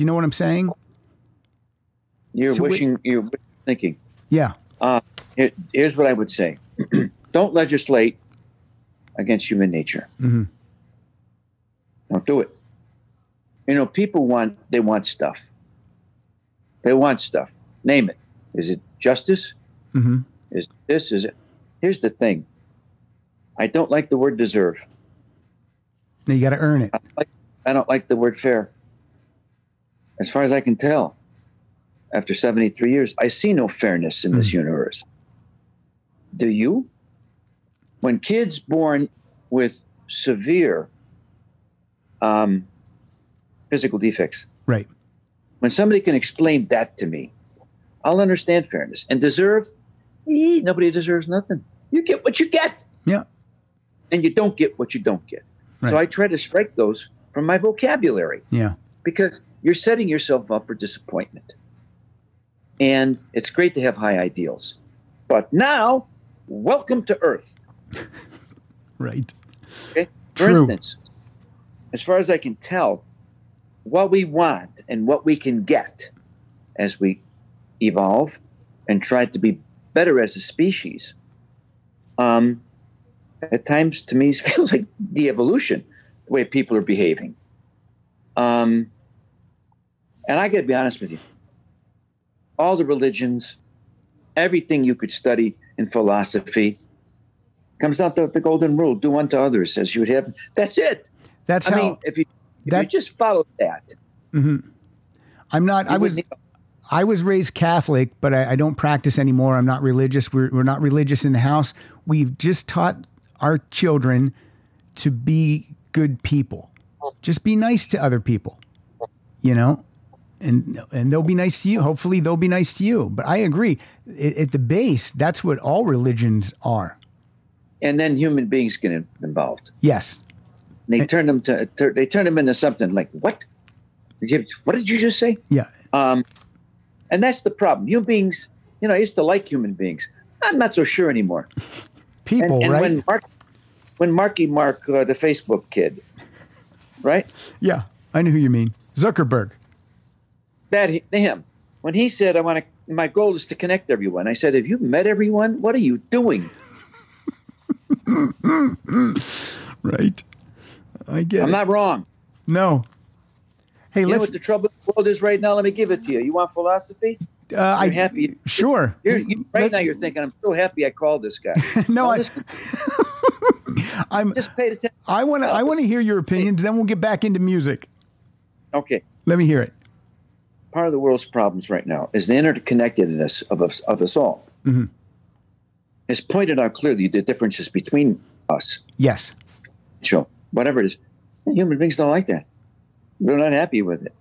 Do you know what I'm saying? You're So we- wishing. You're thinking. Yeah. Uh, here, here's what I would say: [CLEARS THROAT] Don't legislate against human nature. Mhm. Don't do it. You know, people want they want stuff. They want stuff. Name it. Is it justice? hmm Is this? Is it? Here's the thing. I don't like the word deserve. Now you got to earn it. I don't like the word fair. As far as I can tell, after 73 years, I see no fairness in this universe. Do you? When kids born with severe um, physical defects, Right. when somebody can explain that to me, I'll understand fairness. And deserve, eh, nobody deserves nothing. You get what you get Yeah. and you don't get what you don't get. So I try to strike those from my vocabulary Yeah. because you're setting yourself up for disappointment. And it's great to have high ideals. But now, welcome to Earth. [LAUGHS] Right. Okay? For True. instance, as far as I can tell, what we want and what we can get as we evolve and try to be better as a species, um, at times to me [LAUGHS] it feels like de-evolution, the way people are behaving. Um, and I got to be honest with you, all the religions, everything you could study in philosophy, comes down to the golden rule: do unto others as you would have. That's it. That's I how mean, if you if that- you just follow that, mm-hmm. I'm not. I was. I was raised Catholic, but I, I don't practice anymore. I'm not religious. We're, we're not religious in the house. We've just taught our children to be good people. Just be nice to other people, you know, and and they'll be nice to you. Hopefully, they'll be nice to you. But I agree. At, at the base, that's what all religions are. and then human beings get involved. Yes. And they turn them to they turn them into something like what? Did you, what did you just say? Yeah. Um, and that's the problem. Human beings, you know, I used to like human beings. I'm not so sure anymore. [LAUGHS] And, People, and right? when Mark, when Marky Mark, uh, the Facebook kid, right? yeah. I know who you mean. Zuckerberg. That him when he said, "I want to." My goal is to connect everyone. I said, "Have you met everyone? What are you doing?" [LAUGHS] Right. I get I'm it. not wrong. no. Hey, You let's. what the trouble in the world is right now? Let me give it to you. You want philosophy? uh, I You're happy. Sure. You're, you, right Let- now, you're thinking, "I'm so happy I called this guy." [LAUGHS] No, I, [LAUGHS] I'm. just paid attention. I want to. I want to hear your opinions. Then we'll get back into music. Okay. Let me hear it. Part of the world's problems right now is the interconnectedness of us, of us all. Mm-hmm. It's pointed out clearly the differences between us. Yes. So, whatever it is, human beings don't like that. They're not happy with it.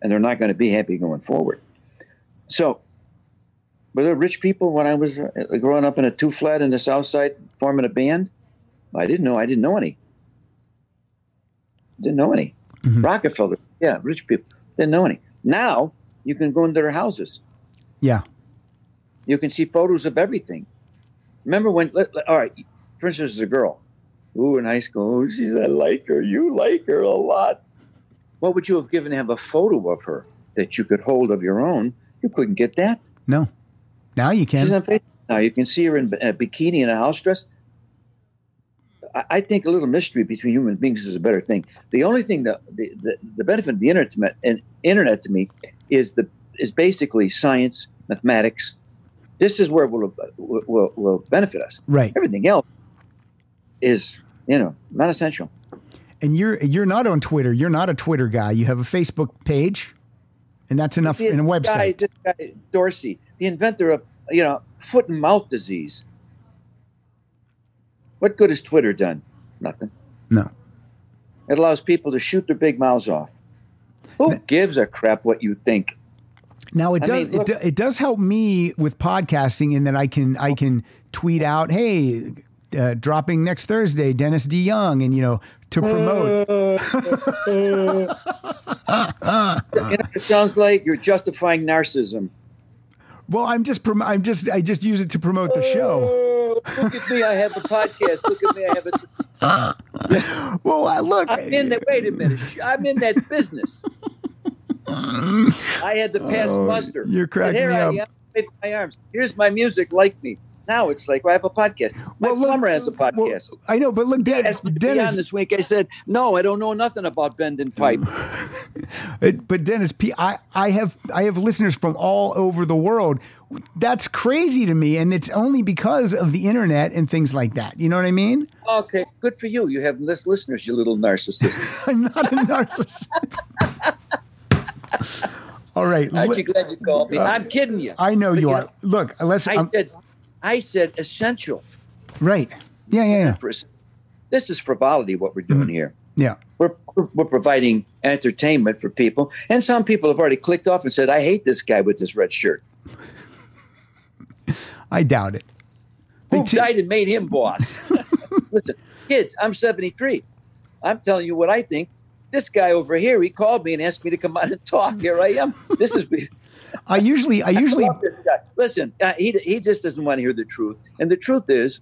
And they're not going to be happy going forward. So, were there rich people when I was uh, growing up in a two flat in the South Side forming a band? I didn't know. I didn't know any. Didn't know any. Rockefeller, yeah, rich people. Didn't know any. Now you can go into their houses. Yeah. You can see photos of everything. Remember when? Let, let- all right, for instance, there's a girl. Ooh, in high school, ooh, she's I like her. You like her a lot. What would you have given to have a photo of her that you could hold of your own? You couldn't get that. No. Now you She's can. on Facebook now. You can see her in a bikini and a house dress. I, think a little mystery between human beings is a better thing. The only thing that the, the, the benefit of the internet to me, and internet to me is the is basically science, mathematics. This is where will, will, will benefit us. Right. Everything else is you know not essential. And you're you're not on Twitter. You're not a Twitter guy. You have a Facebook page, and that's enough in a website. Guy, this guy Dorsey, the inventor of you know foot and mouth disease. What good has Twitter done? Nothing. No. It allows people to shoot their big mouths off. Who gives a crap what you think? Now it I does mean, look- it, do- it does help me with podcasting in that I can I can tweet out, hey, uh, dropping next Thursday, Dennis DeYoung, and you know to promote. [LAUGHS] You know, it sounds like you're justifying narcissism. Well, I'm just prom- I'm just I just use it to promote the show. Oh, look at me! I have a podcast. Look at me! I have a. [LAUGHS] Well, uh, look, I'm in that. Wait a minute! I'm in that business. I had to pass Oh, muster. you're cracking me I am, my arms. Here's my music. Like me. Now it's like well, I have a podcast. My Well, look- has a well, podcast. I know, but look, Den- asked me to on Dennis, this week. I said, no, I don't know nothing about bending pipe. [LAUGHS] Uh, but Dennis, P, I, I have I have listeners from all over the world. That's crazy to me, and it's only because of the internet and things like that. You know what I mean? Okay, good for you. You have lis- listeners, you little narcissist. [LAUGHS] I'm not a narcissist. [LAUGHS] all right, Aren't you glad you called me? I'm kidding you. I know you Look, are. Look, let's. I um, said, I said essential. right. Yeah, yeah, yeah. This is frivolity. What we're doing mm. here. Yeah. We're, we're we're providing entertainment for people, and some people have already clicked off and said, "I hate this guy with this red shirt." [LAUGHS] I doubt it. They Who t- died and made him boss? [LAUGHS] Listen, kids, I'm 73. I'm telling you what I think. This guy over here, he called me and asked me to come out and talk. Here I am. This is I usually, I usually, love this guy. Listen, uh, he he just doesn't want to hear the truth, and the truth is,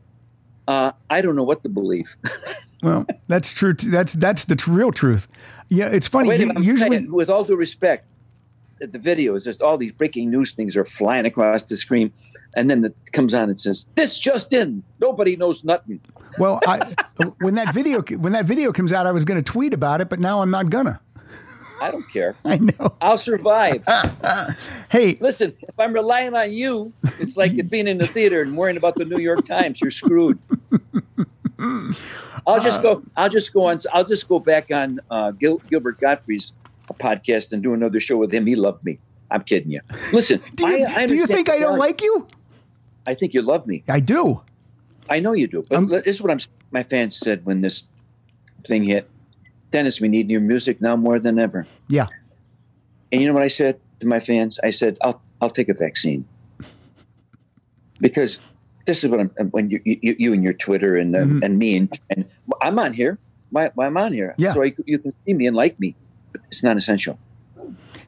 uh, I don't know what to believe. [LAUGHS] well, that's true. T- that's that's the t- real truth. Yeah, it's funny. U- minute, usually, saying, with all due respect, the the video is just all these breaking news things are flying across the screen, and then it comes on and says, "This just in: nobody knows nothing." well, I, [LAUGHS] when that video when that video comes out, I was going to tweet about it, but now I'm not gonna. I don't care. [LAUGHS] I know. I'll survive. [LAUGHS] Hey, Listen, if I'm relying on you, it's like [LAUGHS] being in the theater and worrying about the New York Times. You're screwed. I'll just go. I'll just go on. I'll just go back on uh, Gil, Gilbert Gottfried's podcast and do another show with him. He loved me. I'm kidding you. Listen, do you, I, I do you think I don't like you? I think you love me. I do. I know you do. But Um, this is what I'm. My fans said when this thing hit. Dennis, we need your music now more than ever. Yeah. And you know what I said to my fans? I said, "I'll I'll take a vaccine," because this is what I'm. When you you, you and your Twitter and uh, Mhm. and me and, and I'm on here. My, I'm on here, Yeah. so you, you can see me and like me. But it's not essential.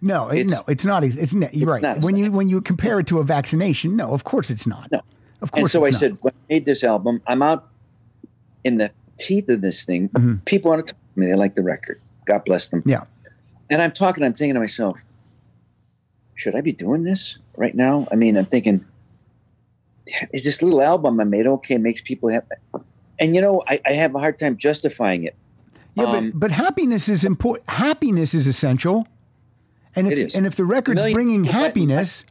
No, It's- no, it's not. It's, it's right. not when you when you compare it to a vaccination, no, of course it's not. No. of course. And so I not. said, when I made this album, I'm out in the teeth of this thing. Mhm. People want to talk mean. They like the record. God bless them. Yeah. And I'm talking, I'm thinking to myself, should I be doing this right now? I mean, I'm thinking, is this little album I made okay? Makes people happy. And you know, I, I have a hard time justifying it. Yeah, Um, but, but happiness is important. Happiness is essential. And if It is. and if the record's Million bringing buy- happiness,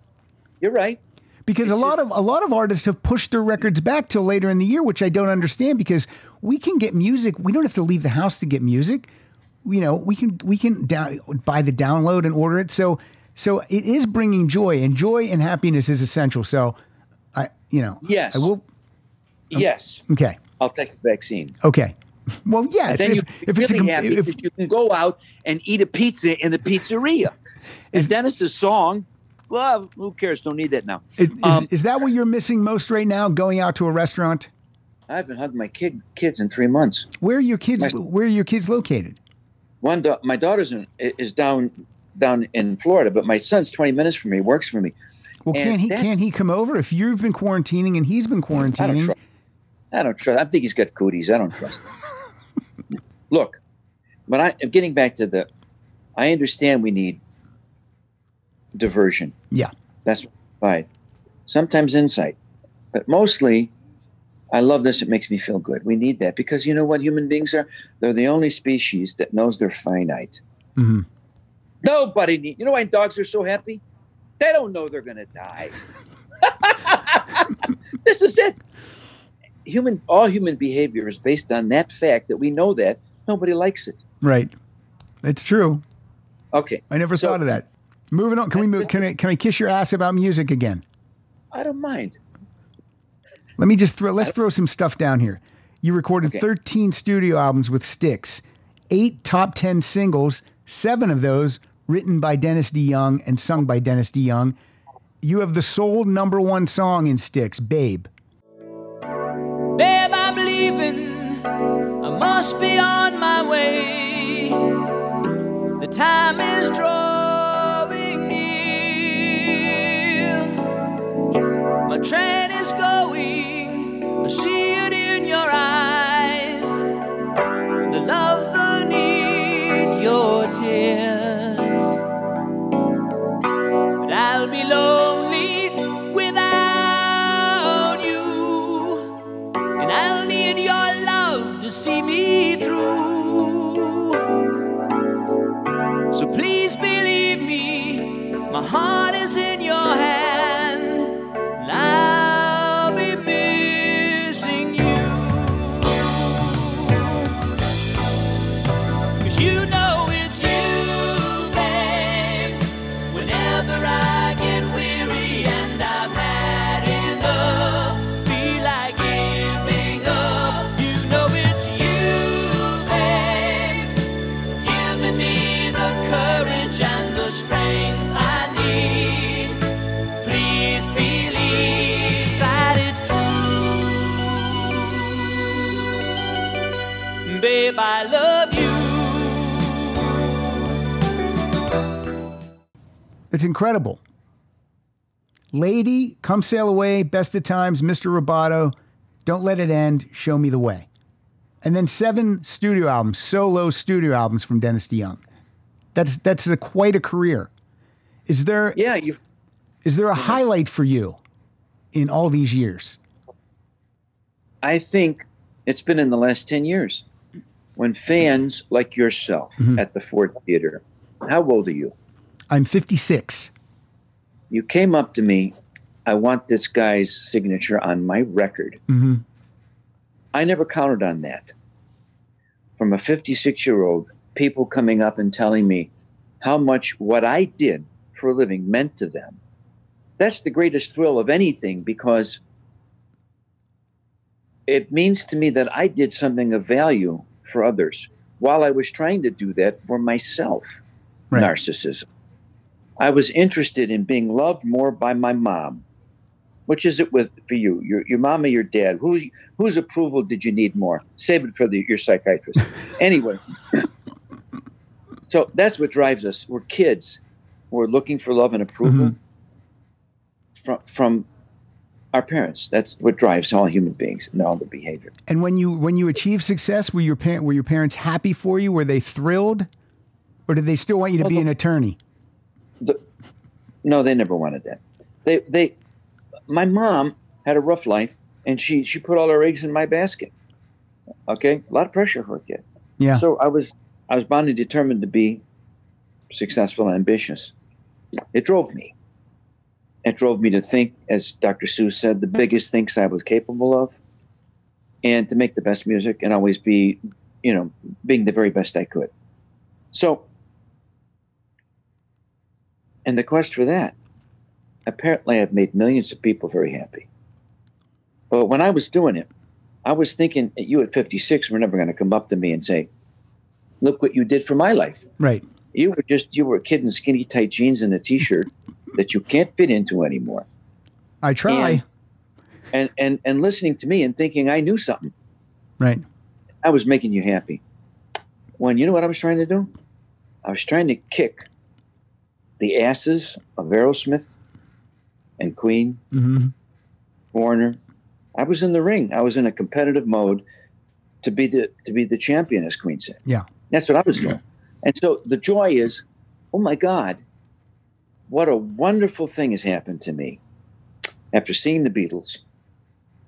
You're right. because a lot just- of a lot of artists have pushed their records back till later in the year, which I don't understand because we can get music. We don't have to leave the house to get music. You know, we can we can down, buy the download and order it. So so it is bringing joy, and joy and happiness is essential. So I you know Yes. I will yes, okay I'll take the vaccine. okay. [LAUGHS] Well, yes. then if, you if are it's a, really happy if, because you can go out and eat a pizza in a pizzeria. [LAUGHS] Is Dennis's song? Well, who cares? Don't need that now. Is, Um, is, is that what you're missing most right now? Going out to a restaurant? I haven't hugged my kid kids in three months. Where are your kids? My- where are your kids located? One, da- my daughter's in, is down down in Florida, but my son's twenty minutes from me. Works for me. Well, And can he can he come over if you've been quarantining and he's been quarantining? I don't trust. I don't trust. I think he's got cooties. I don't trust him. [LAUGHS] Look, but I am getting back to the. I understand we need diversion. Yeah, That's right. Sometimes insight, but mostly, I love this. It makes me feel good. We need that because you know what human beings are? They're the only species that knows they're finite. Mhm. Nobody needs, You know why dogs are so happy? They don't know they're going to die. [LAUGHS] this is it. Human, all human behavior is based on that fact that we know that nobody likes it. right. It's true. Okay, I never So- thought of that. Moving on. Can we move? Can I can I kiss your ass about music again? I don't mind. Let me just throw. Let's throw some stuff down here. You recorded Okay. 13 studio albums with Styx, eight top 10 singles, seven of those written by Dennis DeYoung and sung by Dennis DeYoung. You have the sole number one song in Styx, "Babe." Babe, I'm leaving. I must be on my way. The time is drawing near. My train is It's incredible. Lady, come sail away, best of times, Mr. Roboto, don't let it end, show me the way. and then seven studio albums, solo studio albums from Dennis DeYoung. That's that's a, quite a career. Is there Yeah, you. is there a highlight for you in all these years? I think it's been in the last 10 years when fans like yourself mm-hmm. at the Ford Theater, how old are you? I'm 56. You came up to me, I want this guy's signature on my record. hmm I never counted on that. From a 56 year old, people coming up and telling me how much what I did for a living meant to them. That's the greatest thrill of anything because it means to me that I did something of value for others while I was trying to do that for myself. Right. Narcissism. I was interested in being loved more by my mom. Which is it with for you? Your your mom or your dad? Who whose approval did you need more? Save it for the, your psychiatrist. [LAUGHS] anyway, so that's what drives us. We're kids. We're looking for love and approval mm-hmm. from from our parents. That's what drives all human beings and all the behavior. And when you when you achieve success, were your parent were your parents happy for you? Were they thrilled, or did they still want you to be an attorney? The, no, they never wanted that. They they my mom had a rough life and she she put all her eggs in my basket. Okay? A lot of pressure for a kid. Yeah. So I was I was bound and determined to be successful and ambitious. It drove me. It drove me to think, as Dr. Seuss said, the biggest things I was capable of, and to make the best music and always be, you know, being the very best I could. So and the quest for that, apparently, I've made millions of people very happy. But when I was doing it, I was thinking, you at 56 were never going to come up to me and say, "Look what you did for my life." right. You were just you were a kid in skinny tight jeans and a t-shirt that you can't fit into anymore. I try. And- And and and listening to me and thinking I knew something. right. I was making you happy. When you know what I was trying to do? I was trying to kick the asses of Aerosmith and Queen, hmm Warner. I was in the ring. I was in a competitive mode to be the to be the champion, as Queen said. Yeah. That's what I was doing. And so the joy is, oh my God, what a wonderful thing has happened to me after seeing the Beatles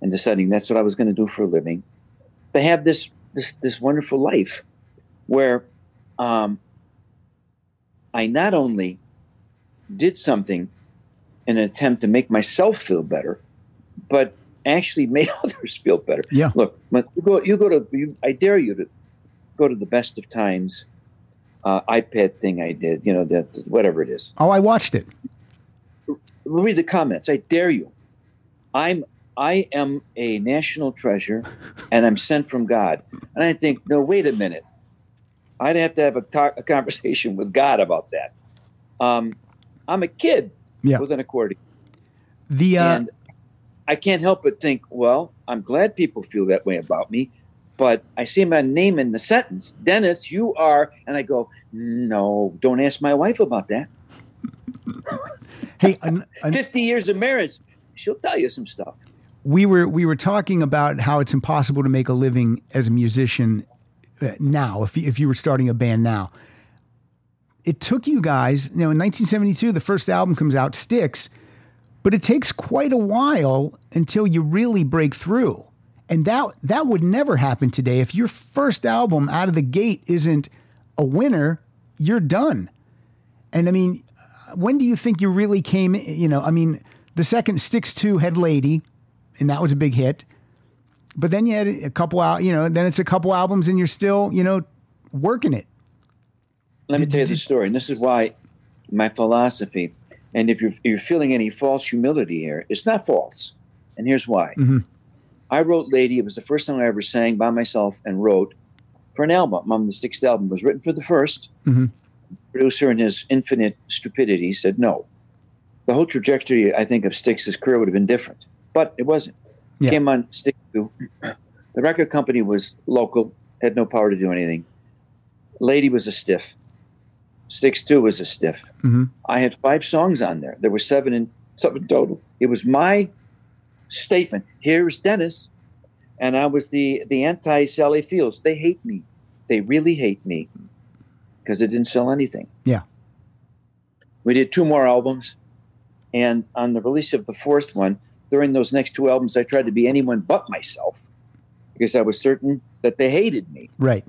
and deciding that's what I was going to do for a living. To have this this this wonderful life where um, I not only did something in an attempt to make myself feel better, but actually made [LAUGHS] others feel better. Yeah. Look, you go, you go to, you, I dare you to go to the best of times uh, iPad thing I did, you know, that whatever it is. Oh, I watched it. Read the comments. I dare you. I'm, I am a national treasure, and I'm sent from God. And I think, no, wait a minute. I'd have to have a, talk, a conversation [LAUGHS] with God about that. Um, I'm a kid Yeah. with an accordion. The uh, and I can't help but think, well, I'm glad people feel that way about me, but I see my name in the sentence, Dennis, you are, and I go, no, don't ask my wife about that. [LAUGHS] hey, an, an, 50 years of marriage, she'll tell you some stuff. we were we were talking about how it's impossible to make a living as a musician uh, now if you, if you were starting a band now. It took you guys, you know, in 1972, the first album comes out, Styx, but it takes quite a while until you really break through. And that that would never happen today. If your first album out of the gate isn't a winner, you're done. And I mean, when do you think you really came? You know, I mean, the second Styx Two had Lady, and that was a big hit. But then you had a couple out, you know, then it's a couple albums, and you're still, you know, working it. Let me tell you the story, and this is why my philosophy, and if you're, if you're feeling any false humility here, it's not false. And here's why. Mhm. I wrote Lady. It was the first song I ever sang by myself and wrote for an album. Um, the sixth album was written for the 1st Mhm. Producer, in his infinite stupidity, said no. The whole trajectory, I think, of Styx' career would have been different, but it wasn't. Yeah. Came on Styx The record company was local, had no power to do anything. Lady was a stiff. Styx 2 was a stiff. Mhm. I had five songs on there. There were seven in seven total. It was my statement. Here's Dennis. and I was the the anti Sally Fields. They hate me. They really hate me because it didn't sell anything. Yeah. We did two more albums, and on the release of the fourth one, during those next two albums, I tried to be anyone but myself because I was certain that they hated me. Right.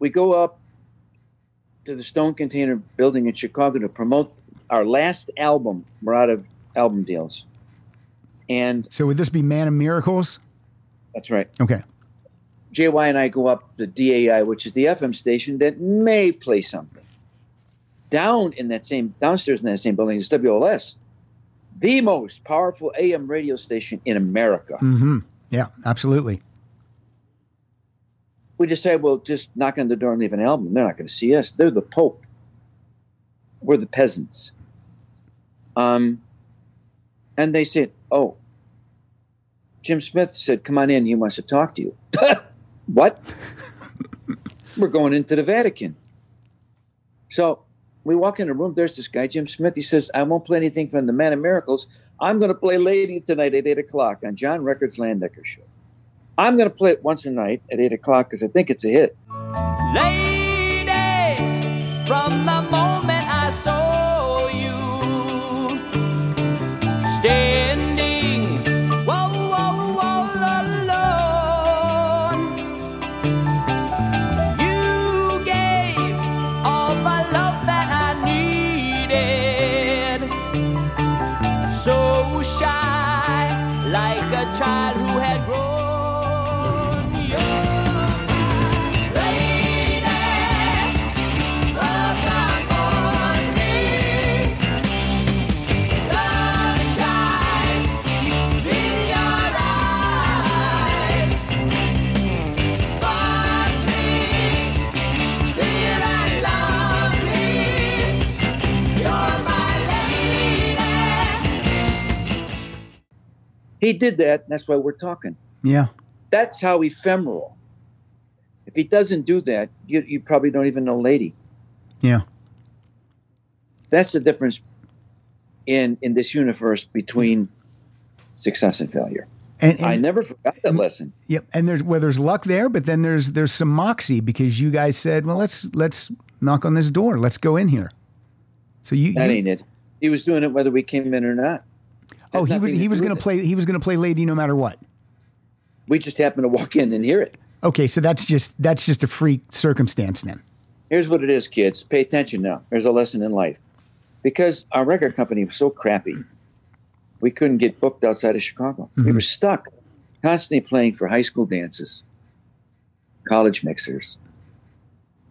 We go up to the Stone Container Building in Chicago to promote our last album. We're out of album deals, and So would this be Man of Miracles? that's right. Okay. JY and I go up the DAI, which is the FM station that may play something. Down in that same downstairs in that same building is WLS, the most powerful AM radio station in America. Mm-hmm. Yeah, absolutely. We just we'll just knock on the door and leave an album. They're not going to see us. They're the Pope. We're the peasants. Um, and they said, "Oh, Jim Smith said, come on in. He wants to talk to you." [LAUGHS] what? [LAUGHS] We're going into the Vatican. So we walk in the room. There's this guy, Jim Smith. He says, I won't play anything from the Man of Miracles. I'm going to play Lady tonight at 8 o'clock on John Records Landecker Show. I'm going to play it once a night at 8 o'clock because I think it's a hit. Lady, from He did that, and that's why we're talking. Yeah. That's how ephemeral. If he doesn't do that, you, you probably don't even know Lady. Yeah. That's the difference in in this universe between success and failure. And, and I never forgot that lesson. Yep, and there's well, there's luck there, but then there's there's some moxie because you guys said, well, let's let's knock on this door, let's go in here. So you, That you- ain't it. He was doing it whether we came in or not. Oh, he was he was going to play he was going to play lady no matter what. We just happened to walk in and hear it. Okay, so that's just that's just a freak circumstance then. Here's what it is, kids. Pay attention now. There's a lesson in life. Because our record company was so crappy, we couldn't get booked outside of Chicago. We Mm-hmm. were stuck, constantly playing for high school dances, college mixers,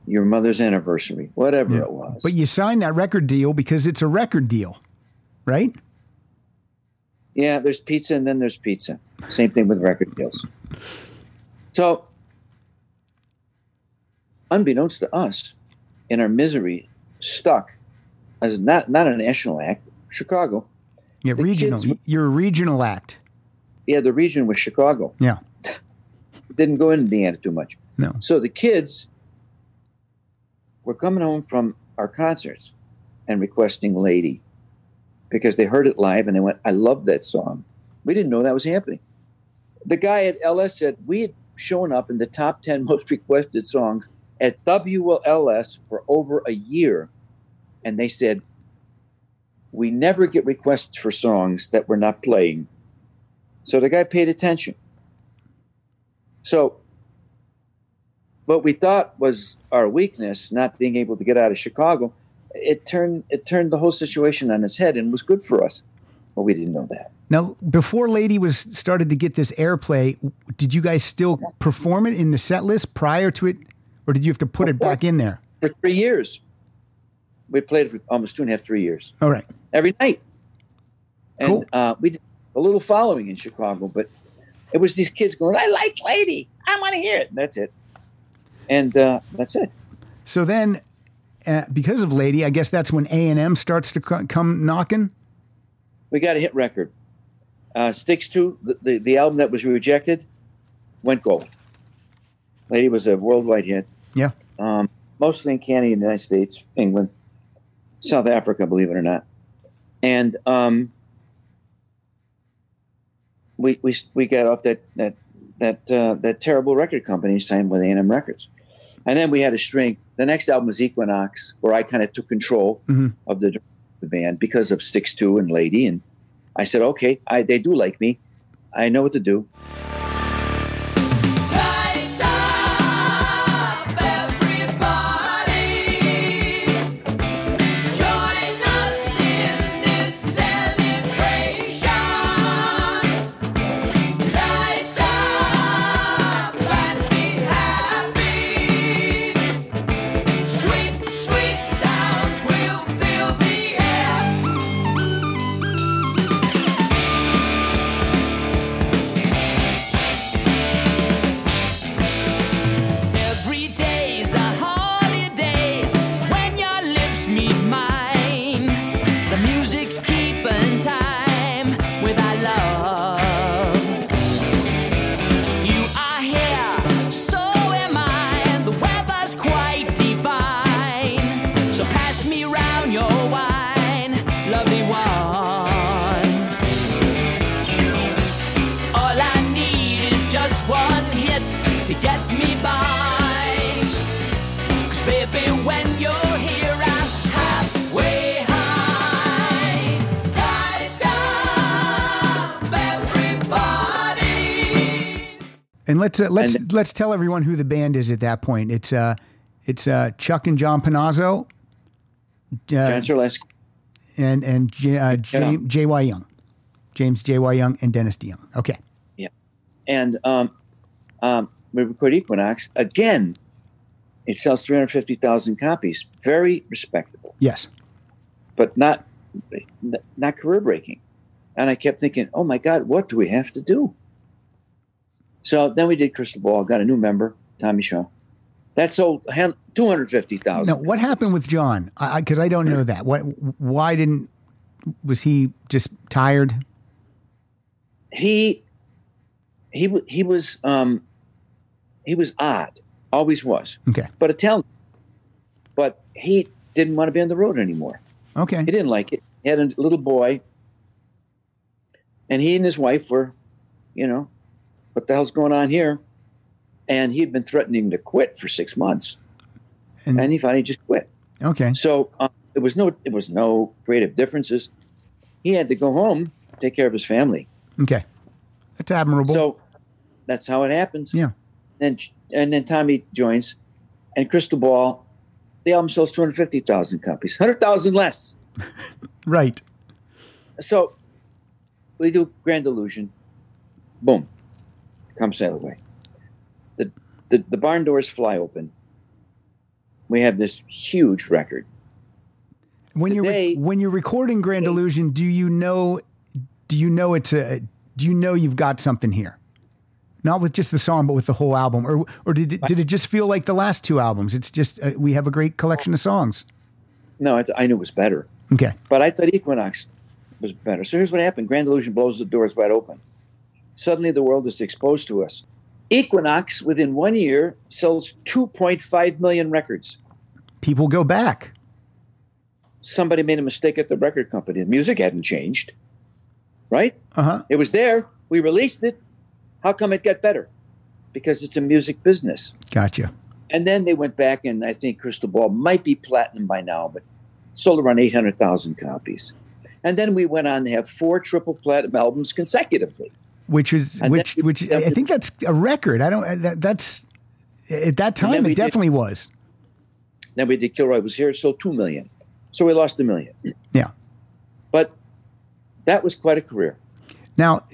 your mother's anniversary, whatever it was. But you signed that record deal because it's a record deal, right? Yeah, there's pizza and then there's pizza. Same thing with record deals. So, unbeknownst to us, in our misery, stuck as not not a national act, Chicago. Yeah, The regional. kids- You're a regional act. Yeah, the region was Chicago. Yeah. [LAUGHS] Didn't go into Indiana too much. No. So the kids were coming home from our concerts and requesting Lady because they heard it live and they went, I love that song. We didn't know that was happening. The guy at LS said we had shown up in the top 10 most requested songs at WLS for over a year. And they said, We never get requests for songs that we're not playing. So the guy paid attention. So what we thought was our weakness, not being able to get out of Chicago, it turned it turned the whole situation on its head and was good for us. But we didn't know that. Now, before Lady was started to get this airplay, did you guys still perform it in the set list prior to it, or did you have to put it back in there? For three years. We played it for almost two and a half, three years. All right. Every night. And Cool. uh, we did a little following in Chicago, but it was these kids going, I like Lady. I want to hear it. That's it. And uh, that's it. So then, uh, because of Lady, I guess that's when A and M starts to co- come knocking. we got a hit record. Uh, Styx to the, the, the album that was rejected went gold. Lady was a worldwide hit, Yeah. um, mostly in Canada, United States, England, South Africa, believe it or not. And um, we we we got off that that that uh, that terrible record company signed with A&M Records, and then we had a string. The next album was Equinox, where I kind of took control Mhm. of the, the band because of Styx Two and Lady, and I said, okay, I, they do like me. I know what to do. And let's uh, let's And- let's tell everyone who the band is at that point. It's uh it's uh Chuck and John Panozzo, uh, Lesky. and and J, uh, J, J. Y. Young, James J. Y. Young, and Dennis DeYoung. Okay, Yeah, and um, um, we record Equinox again. It sells 350,000 copies. Very respectable, yes, but not not career breaking. And I kept thinking, oh my God, what do we have to do? So then we did Crystal Ball, got a new member, Tommy Shaw. That sold 250,000. Now, what happened with John? I because I, don't know that. What? Why didn't? Was he just tired? He he he was um, he was odd, always was, Okay, but a talent. But he didn't want to be on the road anymore. okay, He didn't like it. He had a little boy, and he and his wife were, you know, what the hell's going on here? And he'd been threatening to quit for six months, And- and he finally just quit. okay. So um, it was no, it was no creative differences. He had to go home, take care of his family. Okay. That's admirable. So that's how it happens. yeah. Then and then Tommy joins, and Crystal Ball, the album sells two hundred fifty thousand copies, hundred thousand less. [LAUGHS] Right. So we do Grand Illusion. Boom. Come sail away. The, the the barn doors fly open. We have this huge record. When you're when you're recording Grand Illusion, do you know do you know it's a do you know you've got something here? Not with just the song, but with the whole album, or or did it, did it just feel like the last two albums? It's just uh, we have a great collection of songs. No, I, I knew it was better, Okay, but I thought Equinox was better. So here's what happened: Grand Illusion blows the doors wide open. Suddenly, the world is exposed to us. Equinox, within one year, sells 2.5 million records. people go back. Somebody made a mistake at the record company. The music hadn't changed, right? Uh huh. It was there. We released it. How come it got better? Because it's a music business. Gotcha. And then they went back, and I think Crystal Ball might be platinum by now, but sold around 800,000 copies. And then we went on to have four triple platinum albums consecutively. Which is And which then- which I think that's a record. I don't. That, that's at that time it did- definitely was. Then we did Kilroy Was Here, sold 2 million. So we lost a million. Yeah. But that was quite a career. Now,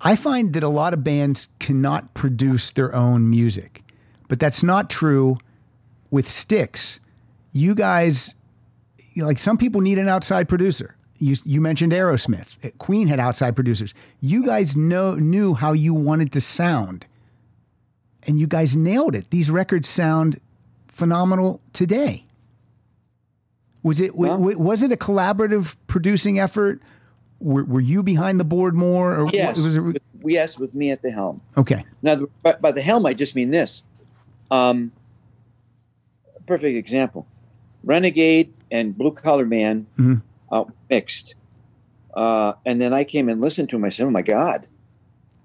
I find that a lot of bands cannot produce their own music, but that's not true with Styx. You guys, like some people need an outside producer. You, you mentioned Aerosmith. Queen had outside producers. You guys know knew how you wanted to sound, and you guys nailed it. These records sound phenomenal today. Was it Well- was it a collaborative producing effort? Were, were you behind the board more, or Yes. was it? with, yes, with me at the helm. Okay, Now, by, by the helm, I just mean this. Um, perfect example: Renegade and Blue Collar Man Mhm. Uh, mixed, Uh, and then I came and listened to them. I said, "Oh my God!"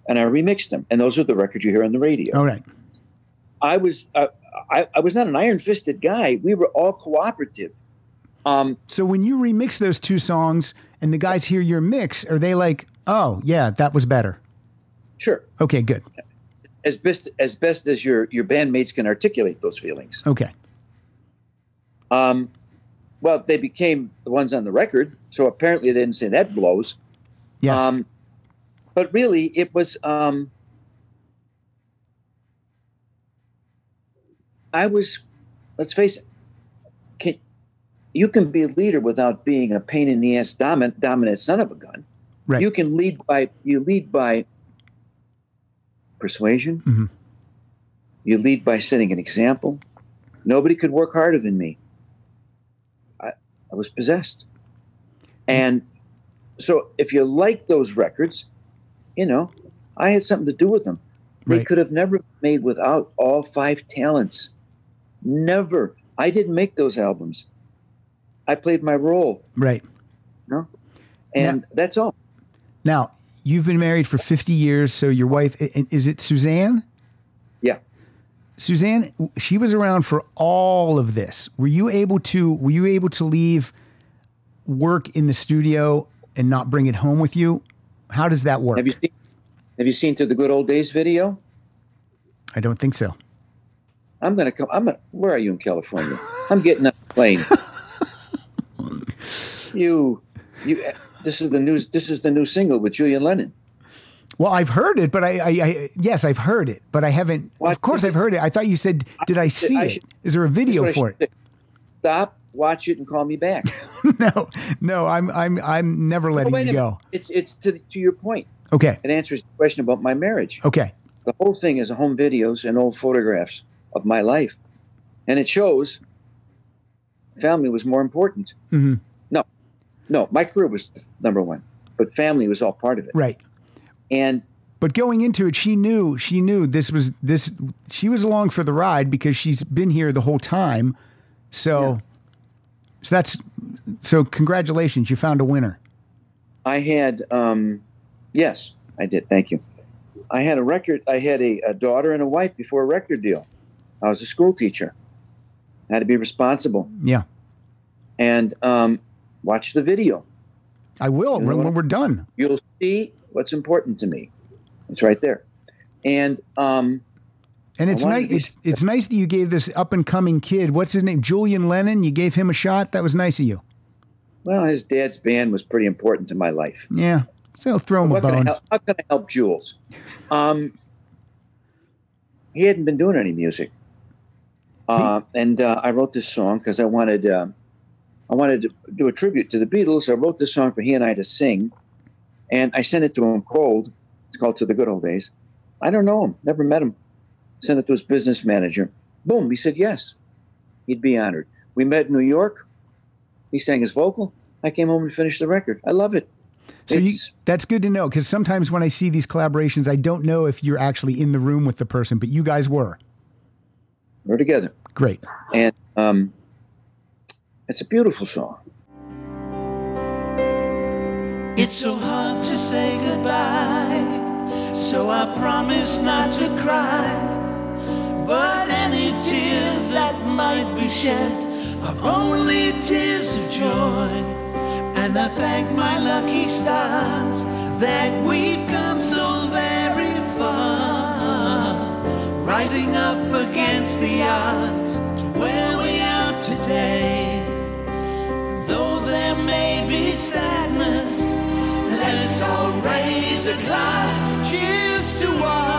And I remixed them, and those are the records you hear on the radio. All right. I was uh, I, I was not an iron fisted guy. We were all cooperative. Um, So when you remix those two songs and the guys hear your mix, are they like, "Oh, yeah, that was better." sure, Okay, good. as best as best as your your bandmates can articulate those feelings. Okay. Um, well, they became the ones on the record, so apparently they didn't say that blows. Yes. Um, but really, it was. Um, I was. Let's face it. Can, you can be a leader without being a pain in the ass dominant, dominant son of a gun. right. You can lead by you lead by persuasion. Mhm. You lead by setting an example. Nobody could work harder than me. I, was possessed. And so if you like those records, you know, I had something to do with them. They Right. could have never made without all five talents. Never. I didn't make those albums. I played my role, right. no? And that's all. Now, you've been married for 50 years, so your wife is it Suzanne? Suzanne, she was around for all of this. Were you able to were you able to leave work in the studio and not bring it home with you? How does that work? Have you seen Have you seen to the good old days video? I don't think so. I'm gonna come. I'm gonna. Where are you in California? I'm getting on a plane. [LAUGHS] you, you. This is the news. This is the new single with Julian Lennon. Well, I've heard it, but I, I, I yes, I've heard it, but I haven't. Of course, I- I've heard it. I thought you said, "Did I see I it? should- Is there a video for it?" Stop, watch it, and call me back. [LAUGHS] no, no, I'm, I'm, I'm never letting wait you go. It's it's to to your point. Okay, It answers the question about my marriage. okay, The whole thing is home videos and old photographs of my life, and it shows family was more important. Mhm. No, no, my career was number one, but family was all part of it. right. And But going into it, she knew she knew this was this. She was along for the ride because she's been here the whole time. So, so that's so. Congratulations, you found a winner. I had, um, yes, I did. Thank you. I had a record. I had a, a daughter and a wife before a record deal. I was a school teacher. I had to be responsible Yeah, and um, watch the video. I will You know when, when we're done. You'll see what's important to me. It's right there. And um, And it's nice. It's, it's nice that you gave this up and coming kid. What's his name? Julian Lennon. You gave him a shot. That was nice of you. well, his dad's band was pretty important to my life. Yeah. So throw him a What can I bone. help, how can I help Jules? Um, he hadn't been doing any music, uh, and uh, I wrote this song because I wanted uh, I wanted to do a tribute to the Beatles. I wrote this song for he and I to sing, and I sent it to him cold. It's called "To the Good Old Days." I don't know him, never met him. Sent it to his business manager. Boom, he said yes. He'd be honored. We met in New York. He sang his vocal. I came home and finished the record. I love it. So you, that's good to know because sometimes when I see these collaborations, I don't know if you're actually in the room with the person, but you guys were. we're together. Great. and um, it's a beautiful song. It's so hard to say goodbye, so I promise not to cry. But any tears that might be shed are only tears of joy. And I thank my lucky stars that we've come so very far. Rising up against the odds to where we are today. Though there may be sadness, let's raise a glass. Cheers to us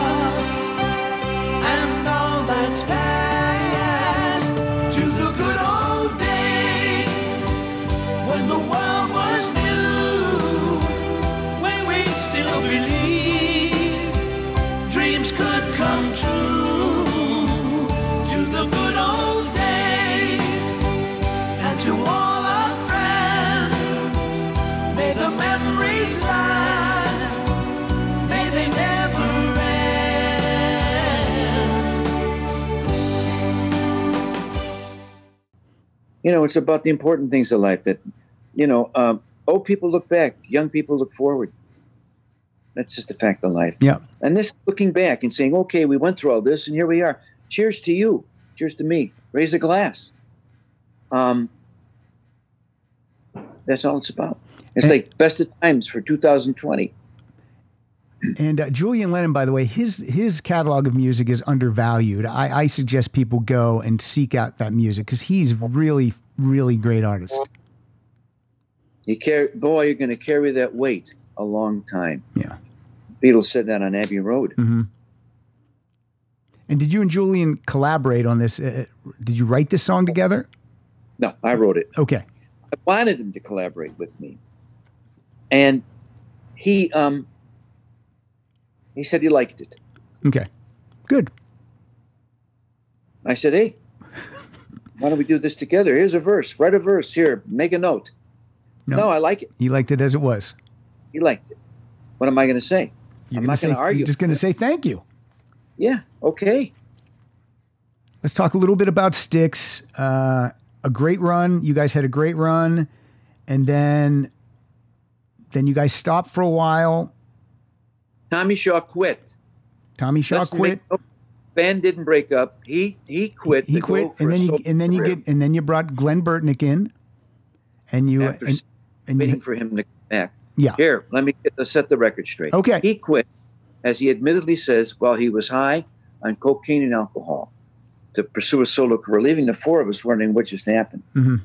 You know, it's about the important things of life that, you know, um, old people look back, young people look forward. That's just a fact of life. Yeah. And this looking back and saying, okay, we went through all this and here we are. Cheers to you. Cheers to me. Raise a glass. Um, that's all it's about. It's And- like best of times for 2020. And uh, Julian Lennon, by the way, his his catalog of music is undervalued. I, I suggest people go and seek out that music because he's really, really great artist. You carry, boy, you're going to carry that weight a long time. Yeah. Beatles said that on Abbey Road. hmm And did you and Julian collaborate on this? Uh, did you write this song together? No, I wrote it. Okay. I wanted him to collaborate with me, and he um he said he liked it. Okay. Good. I said, "Hey, [LAUGHS] why don't we do this together? Here's a verse. Write a verse here. Make a note." No. No, I like it. He liked it as it was. He liked it. What am I going to say? You're I'm not say, gonna argue You're just going to say thank you. Yeah, okay. Let's talk a little bit about Styx. Uh, a great run. You guys had a great run, and then then you guys stopped for a while. Tommy Shaw quit. Tommy Shaw Let's quit. make- band didn't break up. He he quit. he quit, and then you and then you get and then you brought Glen Burtnik in, and you after and, and waiting you, for him to come back. yeah Here, let me get, set the record straight. Okay. He quit, as he admittedly says, while he was high on cocaine and alcohol to pursue a solo career, leaving the four of us wondering what just happened. Mhm.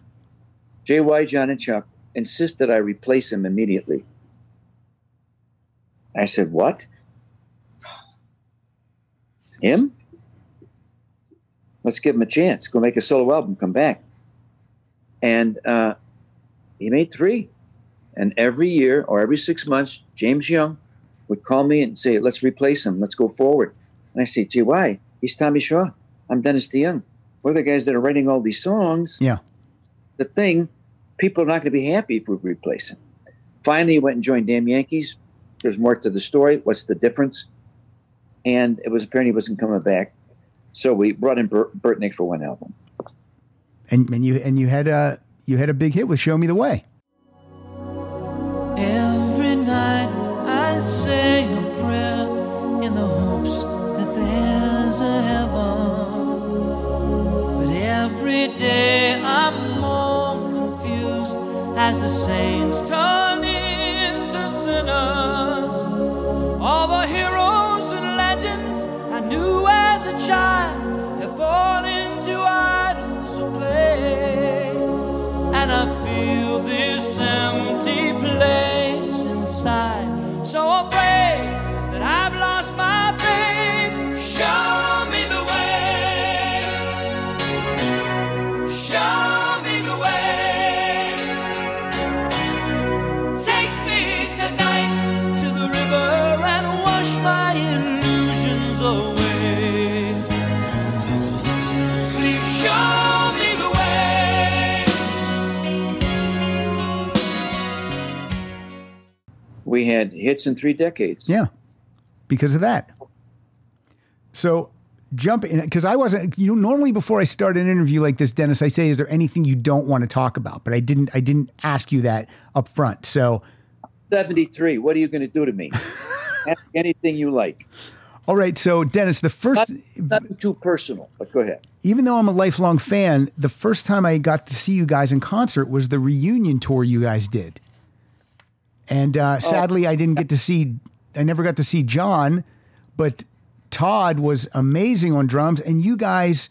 JY, John, and Chuck insist that I replace him immediately. I said, What? Him? Let's give him a chance. Go make a solo album, come back. And uh, he made three. And every year or every six months, James Young would call me and say, Let's replace him. Let's go forward. And I say, Gee, why? He's Tommy Shaw. I'm Dennis DeYoung. We're the guys that are writing all these songs. yeah The thing, people are not going to be happy if we replace him. Finally, he went and joined Damn Yankees. There's more to the story. What's the difference? And it was apparently he wasn't coming back. So we brought in Bert, Burtnik for one album. and and you and you had a you had a big hit with Show Me the Way. Every night I say a prayer in the hopes that there's a heaven. But every day I'm more confused as the saints turn into sinners. This empty place inside. So afraid that had hits in three decades. Yeah, because of that. So jump in because I wasn't. You know, normally before I start an interview like this, Dennis, I say, "Is there anything you don't want to talk about?" But I didn't. I didn't ask you that up front. So 73. What are you going to do to [LAUGHS] me? Anything you like. all right. So Dennis, the first, Nothing too personal, but go ahead. even though I'm a lifelong fan, the first time I got to see you guys in concert was the reunion tour you guys did. And uh, sadly, I didn't get to see. I never got to see John, but Todd was amazing on drums, and you guys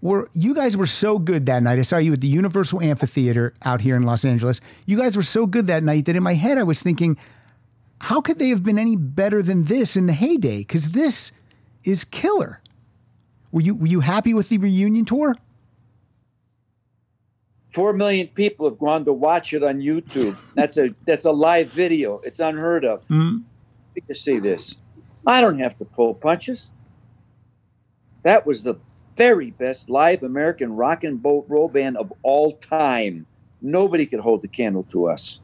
were you guys were so good that night. I saw you at the Universal Amphitheater out here in Los Angeles. You guys were so good that night that in my head I was thinking, how could they have been any better than this in the heyday? Because this is killer. Were you were you happy with the reunion tour? Four million people have gone to watch it on YouTube. That's a that's a live video. It's unheard of. Mm. To see this, I don't have to pull punches. That was the very best live American rock and boat roll band of all time. Nobody could hold the candle to us.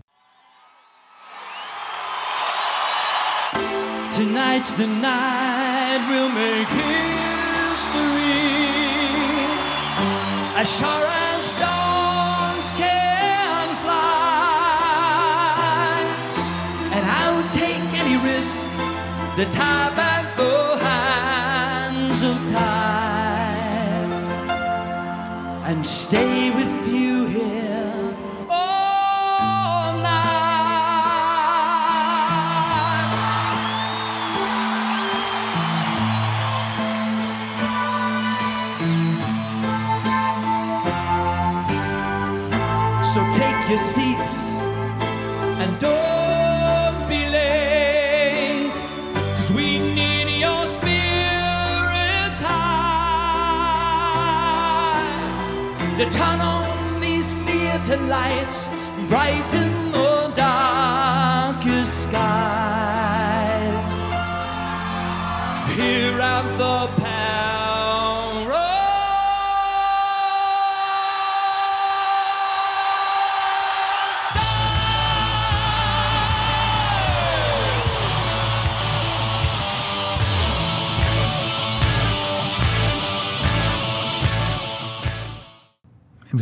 Tonight's the night we'll make history. As sure the tie back the hands of time and stay with you here all night. So take your seats and don't Cause we need your spirits high. Turn on these theater lights, brighten the darkest skies. Here at the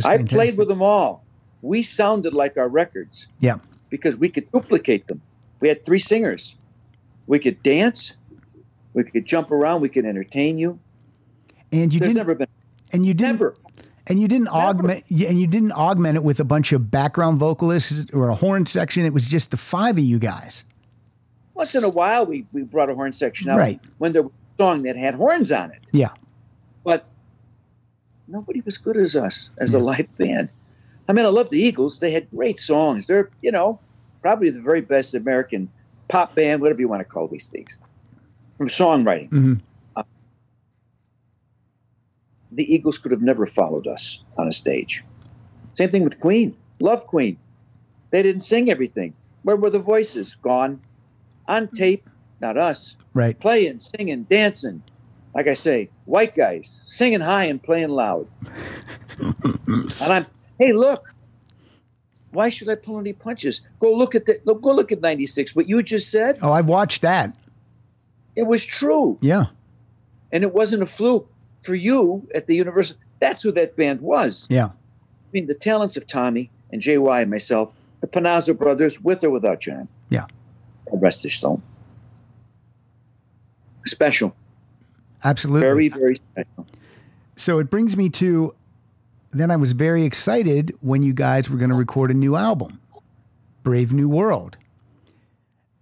I fantastic. played with them all. We sounded like our records Yeah. because we could duplicate them. We had three singers. We could dance. We could jump around. We could entertain you. And you There's didn't never been and you didn't never. and you didn't augment and you didn't augment it with a bunch of background vocalists or a horn section. It was just the five of you guys. Once in a while, we, we brought a horn section out Right. when there was a song that had horns on it. Yeah. But nobody was good as us as a live band. I mean, I love the Eagles. They had great songs. They're, you know, probably the very best American pop band, whatever you want to call these things, from songwriting. Mhm. Uh, the Eagles could have never followed us on a stage. Same thing with Queen. Love Queen. They didn't sing everything. Where were the voices? Gone. On tape, not us Right. playing, singing, dancing. Like I say, white guys singing high and playing loud. [LAUGHS] and I'm, hey, look. Why should I pull any punches? Go look at the look, go look at '96. What you just said, Oh, I've watched that. it was true, Yeah. and it wasn't a fluke for you at the university. That's who that band was. Yeah. I mean, the talents of Tommy and JY and myself, the Panozzo brothers, with or without John. Yeah. Rest his soul. Special, Absolutely. very, very special. So it brings me to then I was very excited when you guys were going to record a new album, Brave New World.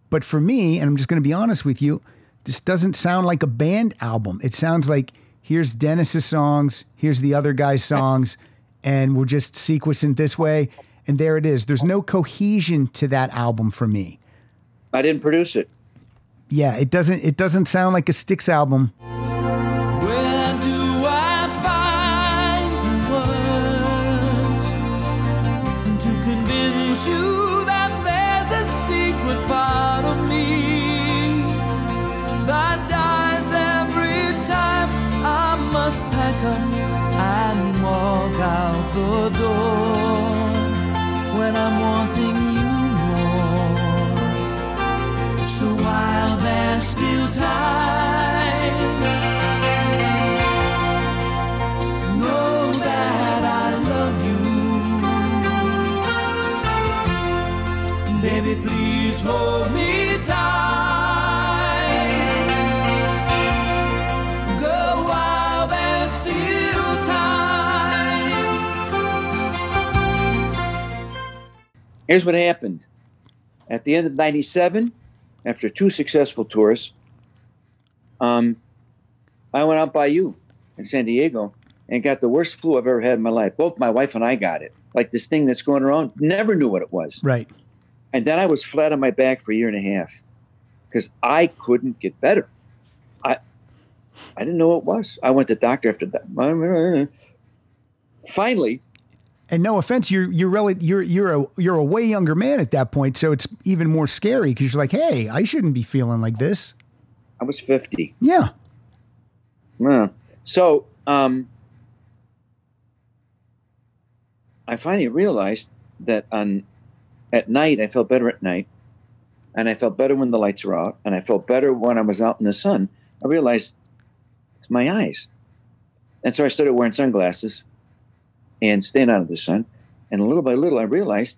But for me, and I'm just going to be honest with you, this doesn't sound like a band album. It sounds like here's Dennis's songs, here's the other guy's songs, and we'll just sequence it this way. And there it is. There's no cohesion to that album for me. I didn't produce it. Yeah, it doesn't it doesn't sound like a Styx album. Please hold me tight. Go while there's still time. Here's what happened. At the end of 97, after two successful tours, um, I went out by you in San Diego and got the worst flu I've ever had in my life. Both my wife and I got it. Like this thing that's going around, never knew what it was. Right. And then I was flat on my back for a year and a half because I couldn't get better. I I didn't know what it was. I went to the doctor after that. Finally, And no offense, you're you're really you're you're a you're a way younger man at that point, so it's even more scary because you're like, hey, I shouldn't be feeling like this. I was 50. Yeah, Yeah. So um, I finally realized that on at night I felt better at night, and I felt better when the lights were out, and I felt better when I was out in the sun. I realized it's my eyes, and so I started wearing sunglasses and staying out of the sun. And little by little, I realized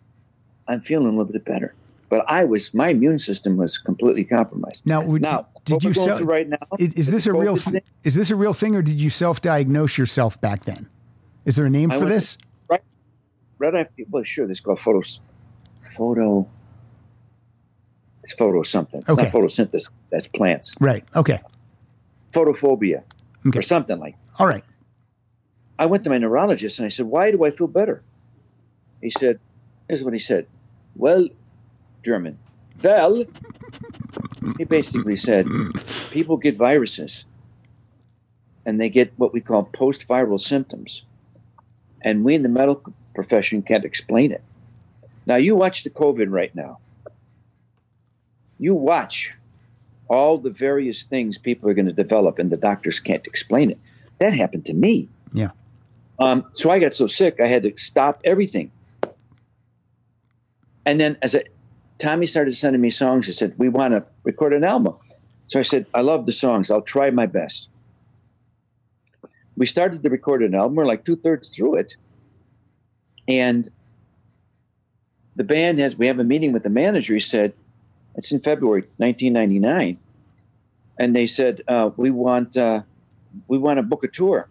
I'm feeling a little bit better. but I was my immune system was completely compromised. Now, would- now did you sell- right now? Is, is this a real? Thing, Is this a real thing, or did you self-diagnose yourself back then? Is there a name I for this? Right after, well, sure, this called photos, photo. It's photo something. It's Okay. not photosynthesis. That's plants. Right. Okay. Photophobia Okay. or something like. All right. I went to my neurologist and I said, "Why do I feel better?" He said, "This is what he said." Well, German. Well, he basically said, people get viruses, and they get what we call post-viral symptoms, and we in the medical profession can't explain it. Now, you watch the COVID right now. You watch all the various things people are going to develop, and the doctors can't explain it. That happened to me. Yeah. Um, so I got so sick, I had to stop everything. And then as I, Tommy started sending me songs, he said, We want to record an album. So I said, I love the songs. I'll try my best. We started to record an album. We're like two thirds through it. And the band has, we have a meeting with the manager. He said, It's in February 1999. And they said, uh, We want, uh, we want to book a tour.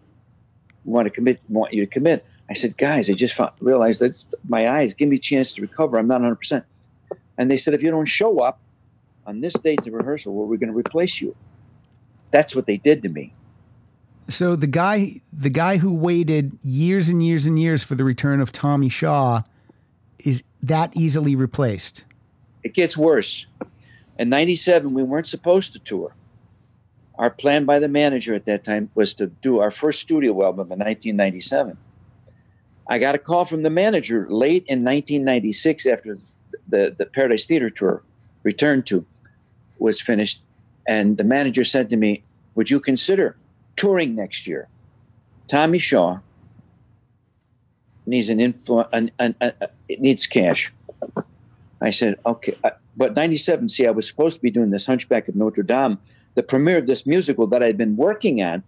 We want to commit, want you to commit. I said, guys, I just found, realized that's my eyes. Give me a chance to recover. I'm not 100%. And they said, if you don't show up on this date to rehearsal, well, we're going to replace you. That's what they did to me. So the guy, the guy who waited years and years and years for the return of Tommy Shaw, is that easily replaced? It gets worse. In 97, we weren't supposed to tour. Our plan by the manager at that time was to do our first studio album in 1997. I got a call from the manager late in 1996 after the, the Paradise Theater tour, Return to, was finished. And the manager said to me, Would you consider touring next year? Tommy Shaw needs an influ- an, an, an, it needs cash. I said, okay. Uh, But 97, see, I was supposed to be doing this Hunchback of Notre Dame, the premiere of this musical that I'd been working on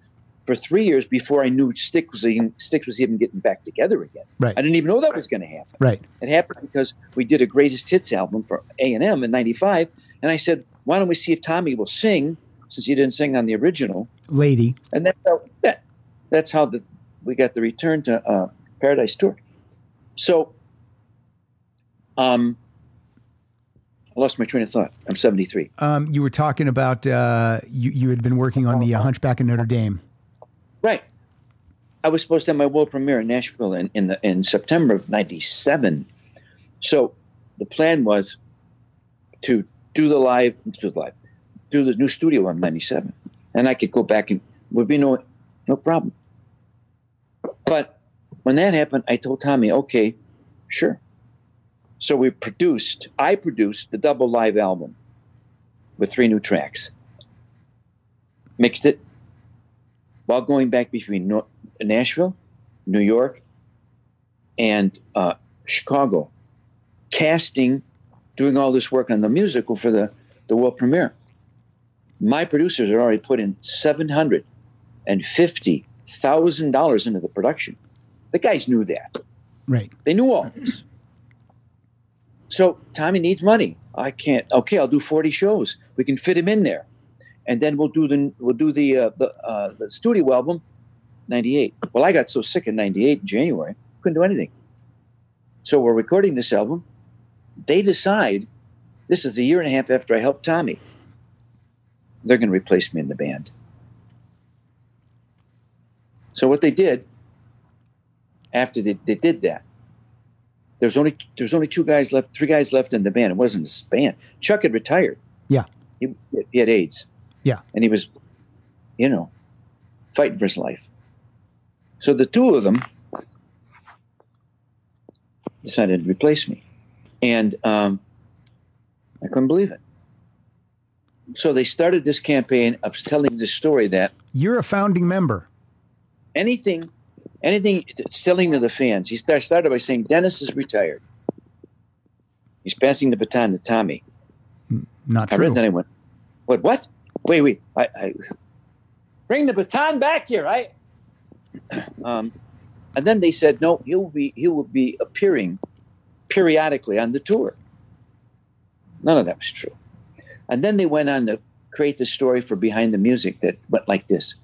for three years before I knew Stick was even, Styx was even getting back together again. Right. I didn't even know that was going to happen. Right. It happened because we did a greatest hits album for A&M in 95. And I said, why don't we see if Tommy will sing since he didn't sing on the original? Lady. And that's how, that, that's how the, we got the return to uh, Paradise Tour. So, um, I lost my train of thought. I'm 73. Um, you were talking about uh, you. You had been working on the uh, Hunchback of Notre Dame. Right. I was supposed to have my world premiere in Nashville in, in the in September of '97. So the plan was to do the live, do the live, do the new studio on '97, and I could go back and would be no no problem. But when that happened, I told Tommy, "Okay, sure." So we produced. I produced the double live album with three new tracks. Mixed it, while going back between Nashville, New York, and uh, Chicago, casting, doing all this work on the musical for the, the world premiere. My producers had already put in seven hundred and fifty thousand dollars into the production. The guys knew that. Right. They knew all this. So Tommy needs money. I can't. Okay, I'll do forty shows. We can fit him in there, and then we'll do the we'll do the uh, the, uh, the studio album, ninety eight. Well, I got so sick in ninety eight in January, couldn't do anything. So we're recording this album. They decide this is a year and a half after I helped Tommy. They're going to replace me in the band. So what they did after they, they did that, there's only there's only two guys left, three guys left in the band. It wasn't a band. Chuck had retired. Yeah. He, he had AIDS. Yeah. And he was, you know, fighting for his life. So the two of them decided to replace me. And um, I couldn't believe it. So they started this campaign of telling this story that You're a founding member. anything, anything selling to the fans. He started by saying Dennis is retired. He's passing the baton to Tommy. Not I true. read that. I went, what? What? Wait, wait. I, I bring the baton back here. I. [CLEARS THROAT] Um, and then they said, no, he will be he will be appearing periodically on the tour. None of that was true. And then they went on to create the story for Behind the Music that went like this.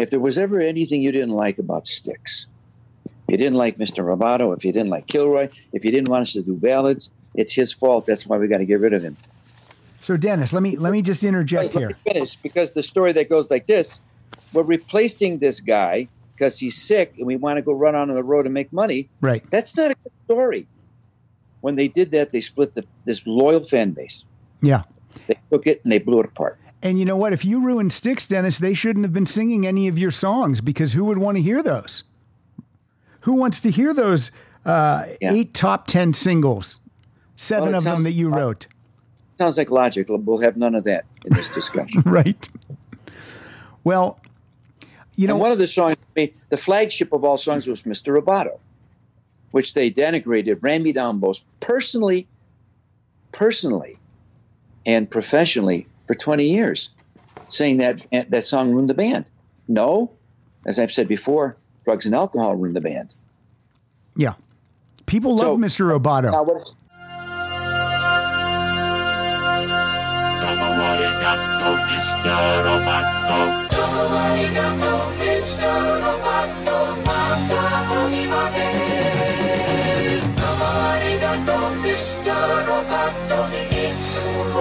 If there was ever anything you didn't like about Styx, if you didn't like Mr. Roboto, if you didn't like Kilroy, if you didn't want us to do ballads, it's his fault. That's why we got to get rid of him. So Dennis, let me let me just interject Let here. finish because the story that goes like this: We're replacing this guy because he's sick, and we want to go run on the road and make money. Right. That's not a good story. When they did that, they split the, this loyal fan base. Yeah. They took it and they blew it apart. And you know what? If you ruined Styx, Dennis, they shouldn't have been singing any of your songs because who would want to hear those? Who wants to hear those uh, Yeah. eight top 10 singles? Seven Well, of them that you wrote, Sounds like logic. We'll have none of that in this discussion. [LAUGHS] right? Well, you know, and one of the songs, I mean, the flagship of all songs was Mr. Roboto, which they denigrated, ran me down both personally, personally, and professionally for 20 years, saying that that song ruined the band. No, as I've said before, drugs and alcohol ruined the band. yeah. People love So- Mr. Uh, Roboto. Now, what, You're wondering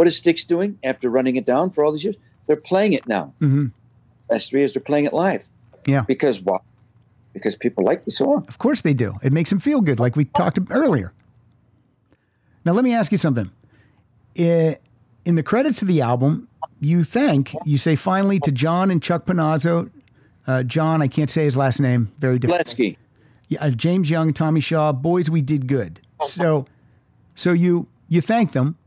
what is Styx doing after running it down for all these years? They're playing it now. hmm Last three years, they're playing it live. Yeah. Because why? Because people like the song. Of course they do. It makes them feel good, like we talked earlier. Now, let me ask you something. In the credits of the album, you thank, you say finally to John and Chuck Panozzo. Uh, John, I can't say his last name, very difficult. Bletsky. Yeah, uh, James Young, Tommy Shaw, boys, we did good. So, so you you thank them,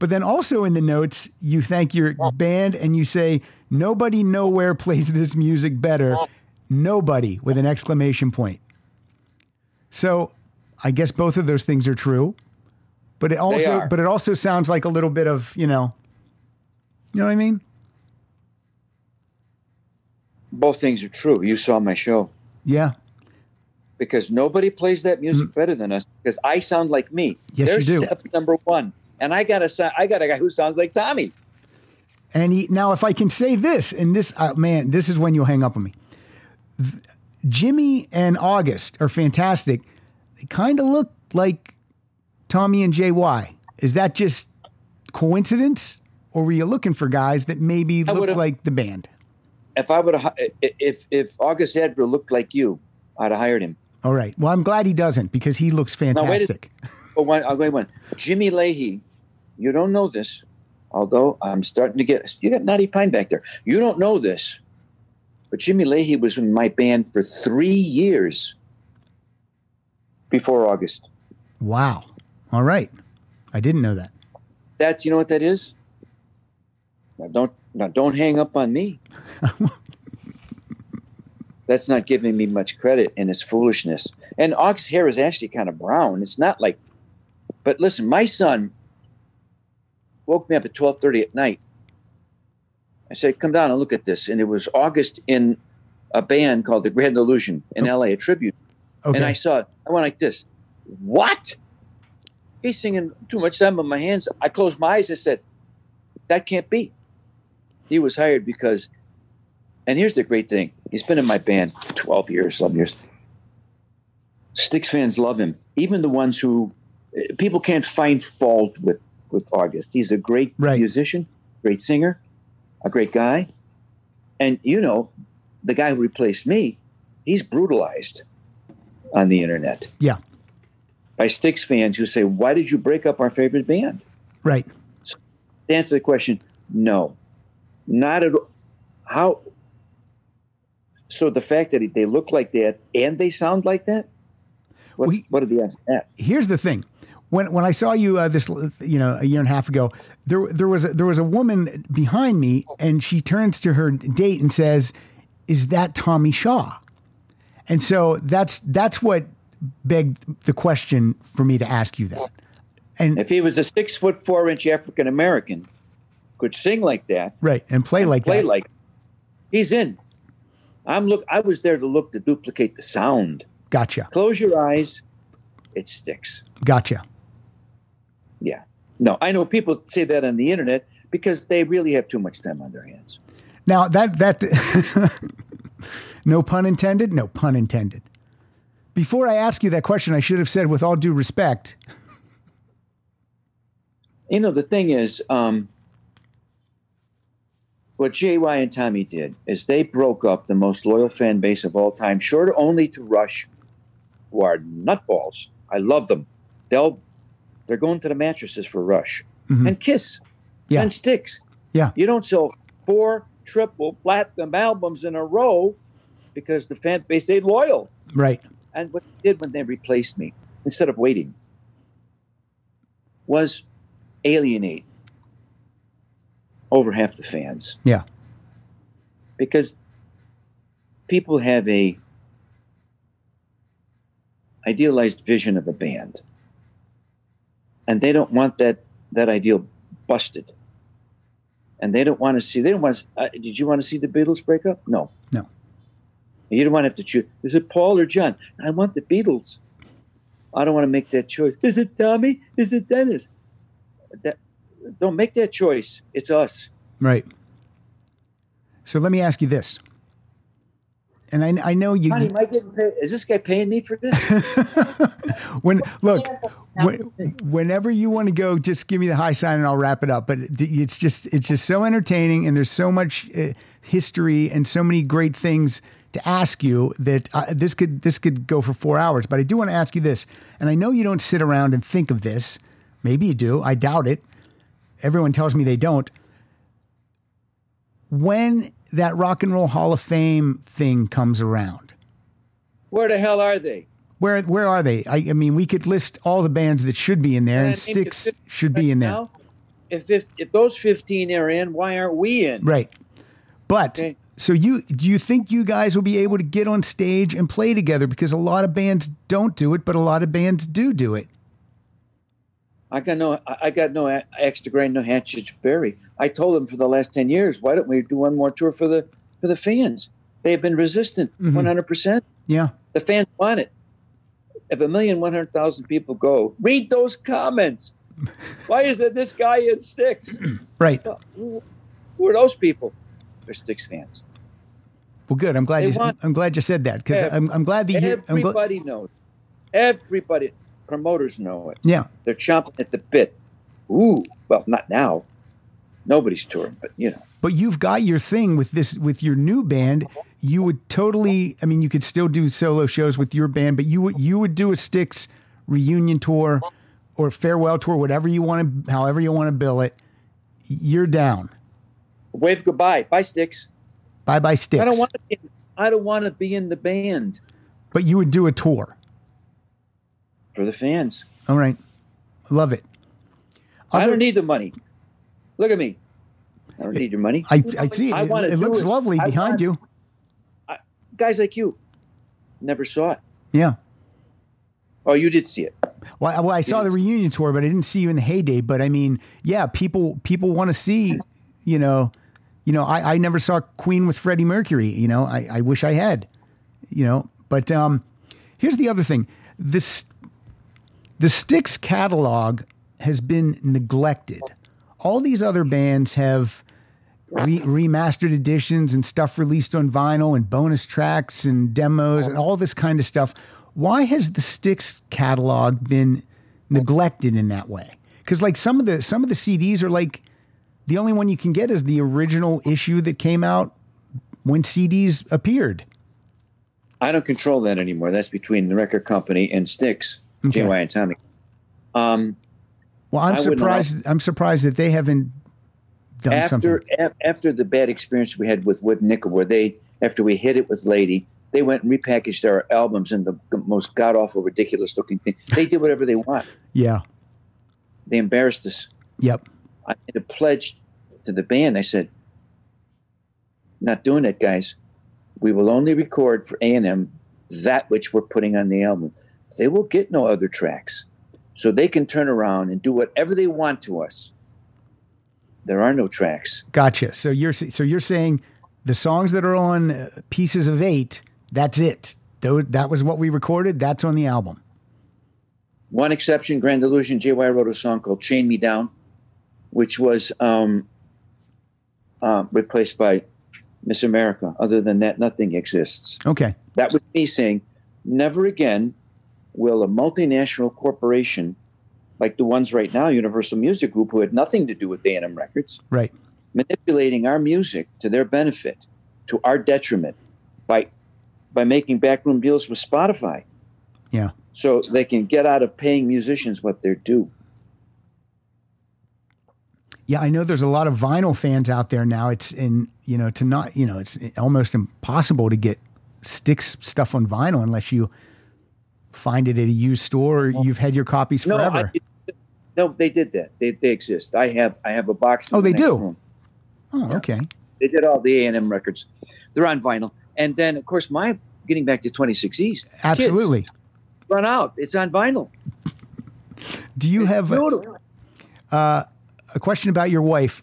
but then also in the notes you thank your band and you say nobody nowhere plays this music better. Nobody with an exclamation point. So, I guess both of those things are true, but it also but it also sounds like a little bit of you know, you know what I mean? Both things are true. You saw my show. Yeah, because nobody plays that music better than us because I sound like me. Mm. Yes, There's you do. step number one. And I got a I got a guy who sounds like Tommy. And he, now, if I can say this, and this, uh, man, this is when you'll hang up on me. Th- Jimmy and August are fantastic. They kind of look like Tommy and JY. Is that just coincidence, or were you looking for guys that maybe I look like the band? If I would if if August Edgar looked like you, I'd have hired him. All right. Well, I'm glad he doesn't because he looks wait a- fantastic. But one, I'll go one. Jimmy Leahy, you don't know this, although I'm starting to get you got Knotty Pine back there. You don't know this, but Jimmy Leahy was in my band for three years before August. Wow. All right. I didn't know that. That's you know what that is. Now don't now don't hang up on me. [LAUGHS] That's not giving me much credit, and it's foolishness. And Ox hair is actually kind of brown. It's not like. But listen, my son woke me up at twelve thirty at night. I said, "Come down and look at this," and it was August in a band called the Grand Illusion in oh. L.A. a tribute. Okay. And I saw it. I went like this. What? He's singing too much time on my hands. I closed my eyes. I said, that can't be. He was hired because And here's the great thing: he's been in my band 12 years, some years. Styx fans love him, even the ones who people can't find fault with with August. He's a great Right. musician, great singer, a great guy, and you know, the guy who replaced me, he's brutalized on the internet Yeah. by Styx fans who say, "Why did you break up our favorite band?" Right. To answer the question, no, not at all. How? So the fact that they look like that and they sound like that, what's, We- what did they ask that? here's the thing when when I saw you uh, this you know a year and a half ago there there was a, there was a woman behind me and she turns to her date and says is that Tommy Shaw and so that's that's what begged the question for me to ask you that and If he was a six foot four inch African American, could sing like that, right and play like play that like, he's in. I'm look. I was there to look to duplicate the sound. gotcha Close your eyes, it sticks. gotcha Yeah. No, I know people say that on the internet because they really have too much time on their hands. now that that [LAUGHS] no pun intended no pun intended before I ask you that question I should have said with all due respect You know, the thing is, um, what JY and Tommy did is they broke up the most loyal fan base of all time, short only to Rush, who are nutballs. I love them. They'll they're going to the mattresses for Rush. Mm-hmm. And Kiss. Yeah. and Styx. yeah. You don't sell four triple platinum albums in a row because the fan base stayed loyal. right. And what they did when they replaced me, instead of waiting, was alienate over half the fans. Yeah. Because people have a idealized vision of a band and they don't want that that ideal busted and they don't want to see they don't want to uh, did you want to see the beatles break up no No. you don't want to have to choose is it paul or john i want the beatles i don't want to make that choice is it tommy is it dennis that, don't make that choice it's us Right. So let me ask you this. And I, I know you Honey, am I getting paid? Is this guy paying me for this? [LAUGHS] when look when, whenever you want to go just give me the high sign and I'll wrap it up. But it's just it's just so entertaining and there's so much uh, history and so many great things to ask you that uh, this could this could go for 4 hours. But I do want to ask you this and I know you don't sit around and think of this. Maybe you do I doubt it. Everyone tells me they don't. When that rock and roll hall of fame thing comes around Where the hell are they? Where where are they? I, I mean, we could list all the bands that should be in there, and And I named Styx the 15 should be in there, Now, if, if if those fifteen are in, why aren't we in? right? But Okay. so you do you think you guys will be able to get on stage and play together? Because a lot of bands don't do it, but a lot of bands do do it. I got no, I got no extra grain, no hatchet to bury. I told them for the last ten years, why don't we do one more tour for the for the fans? They have been resistant, Mm-hmm. one hundred percent. Yeah, The fans want it. If a million one hundred thousand people go, read those comments. Why is it this guy in Styx? [CLEARS THROAT] right. Well, who, who are those people? They're Styx fans. Well, good. I'm glad They you. want- I'm glad you said that because I'm, I'm glad that you. I'm gl- Everybody knows. Everybody, promoters know it. yeah, They're chomping at the bit. Ooh, well, not now. Nobody's touring, but you know. but you've got your thing with this with your new band. You would totally. I mean, you could still do solo shows with your band, but you would you would do a Styx reunion tour or farewell tour, whatever you want to, however you want to bill it. You're down. Wave goodbye. Bye, Styx. Bye bye Styx. I don't want to. Be, I don't want to be in the band but you would do a tour. for the fans. All right, love it. I don't need the money. Look at me. I don't need your money. I, I see. I it it looks it. lovely I behind want- you. Guys like you never saw it. Yeah. Oh, you did see it. Well, I, well, I saw the reunion tour, but I didn't see you in the heyday. But I mean, yeah, people people want to see, you know, you know, I, I never saw Queen with Freddie Mercury. You know, I, I wish I had, you know. But um, here's the other thing: this the Styx catalog has been neglected. All these other bands have re- remastered editions and stuff released on vinyl and bonus tracks and demos and all this kind of stuff. Why has the Styx catalog been neglected in that way? Because like some of the some of the CDs are like the only one you can get is the original issue that came out when CDs appeared. I don't control that anymore. That's between the record company and Styx, Okay. JY and Tommy. Um, Well, I'm I surprised. I'm surprised that they haven't done something. after a, after the bad experience we had with Wooden Nickel, where they after we hit it with Lady, they went and repackaged our albums in the most god awful, ridiculous looking thing. They did whatever they want. Yeah. They embarrassed us. Yep. I made a pledge to the band. I said, "Not doing it, guys. We will only record for A and M that which we're putting on the album. They will get no other tracks, so they can turn around and do whatever they want to us. There are no tracks. Gotcha. So you're so you're saying the songs that are on uh, Pieces of Eight, that's it. Though that was what we recorded. That's on the album. One exception, Grand Illusion. JY wrote a song called "Chain Me Down," which was um, uh, replaced by Miss America. Other than that, nothing exists. Okay. That was me saying, never again will a multinational corporation like the ones right now, Universal Music Group, who had nothing to do with A&M Records, Right. manipulating our music to their benefit, to our detriment, by by making backroom deals with Spotify, Yeah. so they can get out of paying musicians what they're due. Yeah, I know there's a lot of vinyl fans out there now. It's in you know to not you know it's almost impossible to get Styx stuff on vinyl unless you find it at a used store. or You've had your copies No, forever. I, no, they did that. They, they exist. I have I have a box. Oh, the they do? room. oh, okay. They did all the A and M records. They're on vinyl, and then of course my getting back to 26 East. Kids Absolutely. run out. It's on vinyl. Do you have a, Beautiful. Uh, a question about your wife?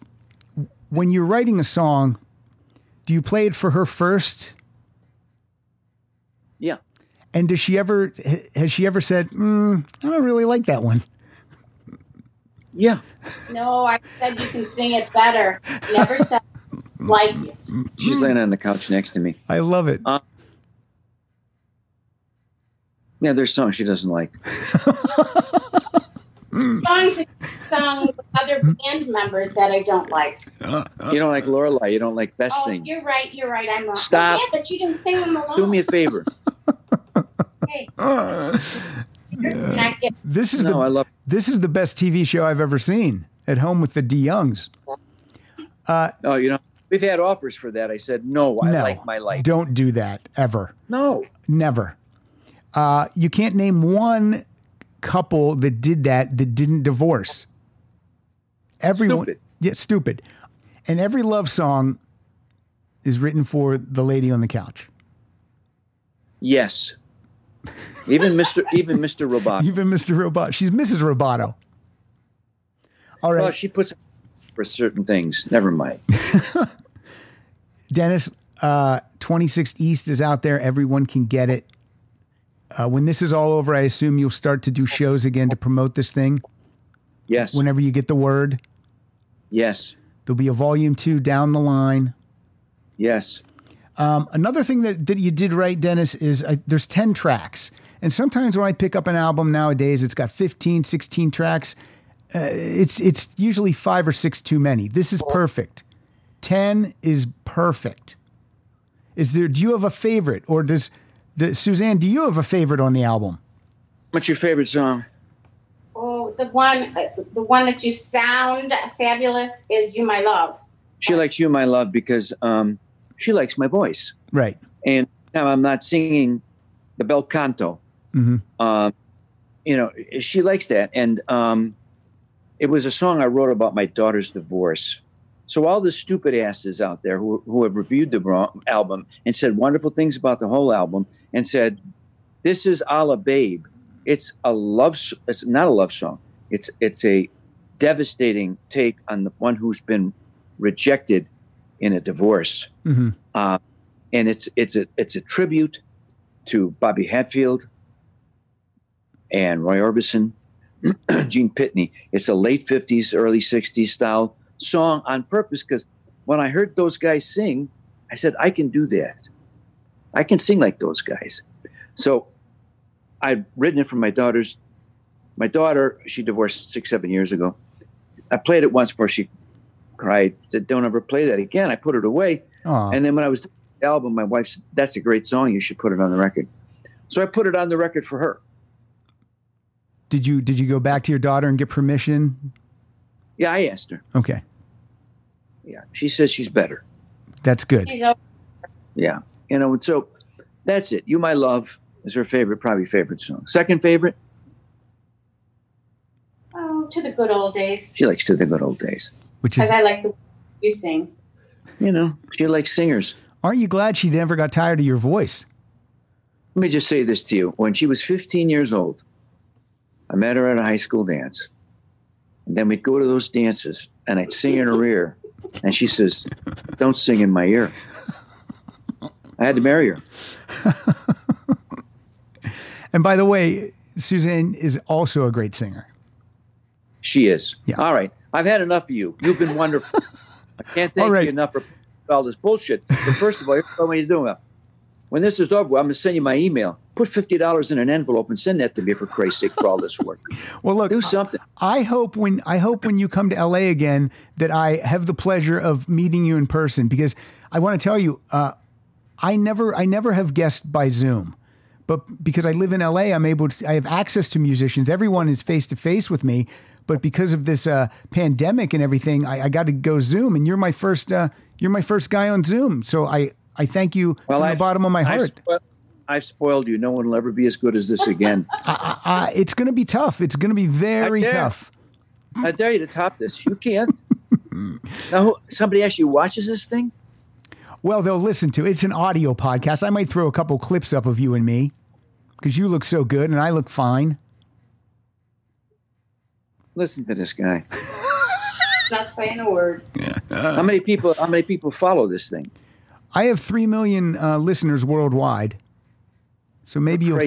When you're writing a song, do you play it for her first? Yeah. And does she ever has she ever said, mm, "I don't really like that one"? Yeah. No, I said you can sing it better. Never said like it. She's Hmm. laying on the couch next to me. I love it. Yeah, there's songs she doesn't like. [LAUGHS] Songs that sung with other band members that I don't like. You don't like Lorelei. You don't like Best Oh, Thing. you're right. You're right. I'm wrong. Stop. Yeah, but you didn't sing them alone. Do me a favor. Hey. You're not getting- This is No, the I love. this is the best TV show I've ever seen. At home with the DeYoungs. Oh, you know, we've had offers for that. I said no. I no, like my life. don't do that ever. No. Never. Uh, you can't name one couple that did that that didn't divorce. Everyone, Stupid. yeah, stupid. And every love song is written for the lady on the couch. Yes. Even Mr. Even Mr. Roboto. Even Mr. Roboto. She's Mrs. Roboto. All right, Well, she puts for certain things. Never mind. [LAUGHS] Dennis. Uh, 26 East is out there. Everyone can get it. Uh, when this is all over, I assume you'll start to do shows again to promote this thing. Yes. Whenever you get the word, Yes. there'll be a volume two down the line. Yes. Um, another thing that, that you did right, Dennis, is uh, there's 10 tracks. And sometimes when I pick up an album nowadays, it's got 15, 16 tracks. Uh, it's, it's usually five or six too many. This is perfect. 10 is perfect. Is there, do you have a favorite? Or does, the, Suzanne, do you have a favorite on the album? What's your favorite song? Oh, the one, uh, the one that you sound fabulous is "You My Love." She likes you, my love, because um, she likes my voice. Right. and now I'm not singing the bel canto. Mhm. Um, you know, she likes that, and um, it was a song I wrote about my daughter's divorce. So all the stupid asses out there who, who have reviewed the album and said wonderful things about the whole album and said this is a la Babe. It's a love. It's not a love song. It's it's a devastating take on the one who's been rejected in a divorce Mhm. uh, and it's it's a it's a tribute to Bobby Hatfield and Roy Orbison, [CLEARS THROAT] Gene Pitney. It's a late '50s, early '60s style song on purpose because when I heard those guys sing, I said, I can do that. I can sing like those guys. So I'd written it for my daughter's. My daughter, she divorced six, seven years ago. I played it once before she cried. Said, "Don't ever play that again." I put it away. Aw. And then when I was doing the album, my wife said, "That's a great song. You should put it on the record." So I put it on the record for her. Did you did you go back to your daughter and get permission? Yeah, I asked her. Okay, Yeah, she says she's better. that's good. Yeah, you know. and So that's it. "You My Love" is her favorite, probably favorite song. Second favorite, Oh, to the good old days. she likes "To the Good Old Days." Which Because is, I like the you sing. You know, she likes singers. aren't you glad she never got tired of your voice? Let me just say this to you. When she was 15 years old, I met her at a high school dance. And then we'd go to those dances and I'd sing in her ear. And she says, Don't sing in my ear. I had to marry her. [LAUGHS] And by the way, Suzanne is also a great singer. She is. Yeah. All right. I've had enough of you. You've been wonderful. I can't thank right. you enough for all this bullshit. But first of all, what you're doing. When this is over, I'm going to send you my email. Put $50 in an envelope and send that to me for Christ's sake for all this work. [LAUGHS] Well, look, Do something. I hope when I hope when you come to LA again that I have the pleasure of meeting you in person because I want to tell you, uh, I never I never have guessed by Zoom, but because I live in LA, I'm able to I have access to musicians. Everyone is face to face with me, but because of this uh, pandemic and everything, I, I got to go Zoom, and you're my first uh, you're my first guy on Zoom. So I I thank you from the I've- bottom of my I've heart. spoiled, I've spoiled you. No one will ever be as good as this again. [LAUGHS] Uh, it's going to be tough. It's going to be very I tough. I dare you to top this. You can't. [LAUGHS] now, who- somebody actually watches this thing? Well, they'll listen to it. It's an audio podcast. I might throw a couple clips up of you and me because you look so good and I look fine. Listen to this guy. [LAUGHS] Not saying a word. How many people? How many people follow this thing? I have three million uh, listeners worldwide, so maybe you'll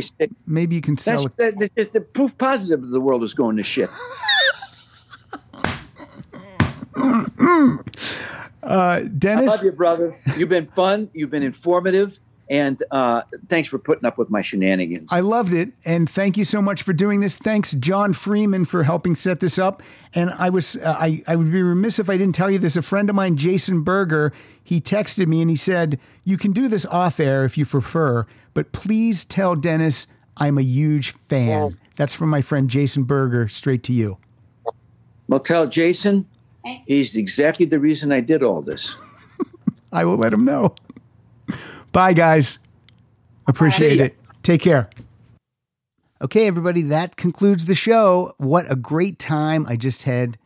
maybe you can That's, sell it. that, that's just the proof positive that the world is going to shit. [LAUGHS] Uh, I Dennis, love you, brother. You've been fun. You've been informative, and uh, thanks for putting up with my shenanigans. I loved it, and thank you so much for doing this. Thanks, John Freeman, for helping set this up. And I was uh, I I would be remiss if I didn't tell you this. A friend of mine, Jason Berger, he texted me and he said, "You can do this off air if you prefer, but please tell Dennis I'm a huge fan." That's from my friend Jason Berger, straight to you. well, tell Jason, he's exactly the reason I did all this. [LAUGHS] I will let him know. Bye, guys. Appreciate it. Take care. Okay, everybody, that concludes the show. What a great time I just had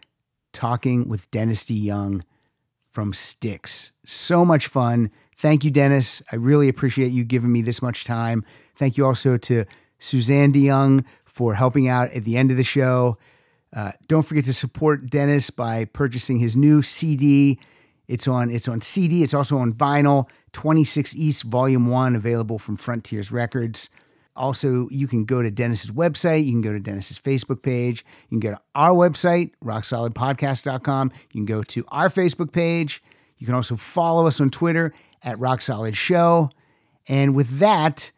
talking with Dennis DeYoung from Styx. So much fun. Thank you, Dennis. I really appreciate you giving me this much time. Thank you also to Suzanne DeYoung for helping out at the end of the show. Uh, don't forget to support Dennis by purchasing his new CD. It's on it's on CD. It's also on vinyl. 26 East Volume One, available from Frontiers Records. Also, you can go to Dennis's website. You can go to Dennis's Facebook page. You can go to our website, rocksolidpodcast.com. You can go to our Facebook page. You can also follow us on Twitter at Rock Solid Show. And with that,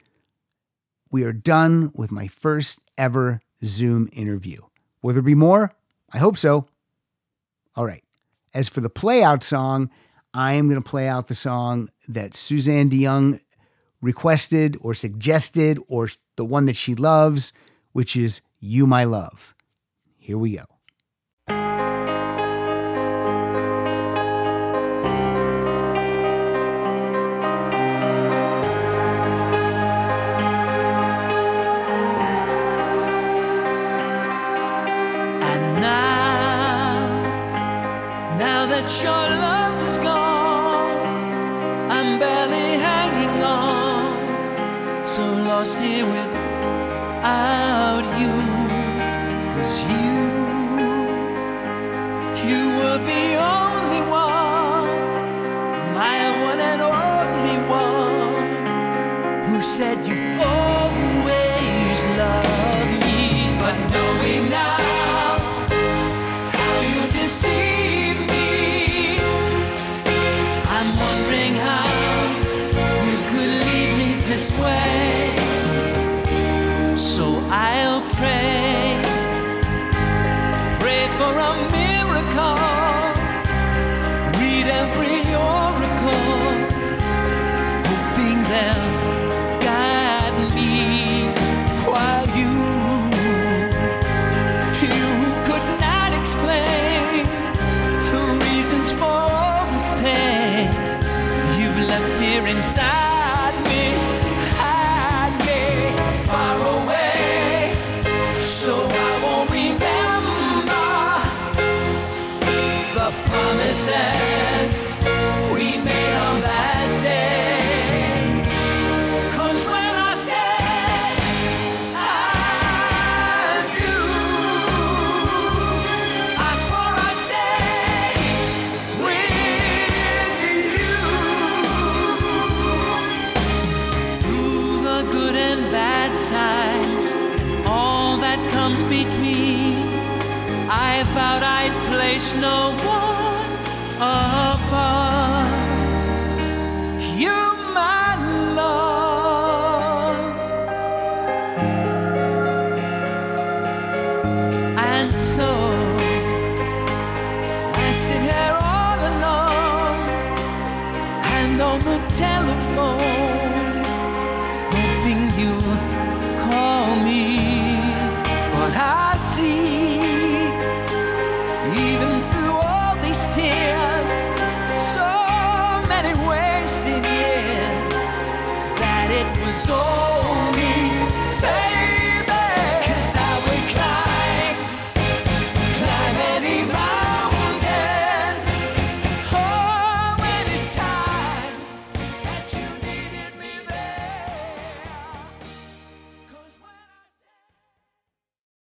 we are done with my first ever Zoom interview. Will there be more? I hope so. All right. As for the play out song, I am going to play out the song that Suzanne DeYoung requested or suggested, or the one that she loves, which is You My Love. Here we go. Lost here with you. Inside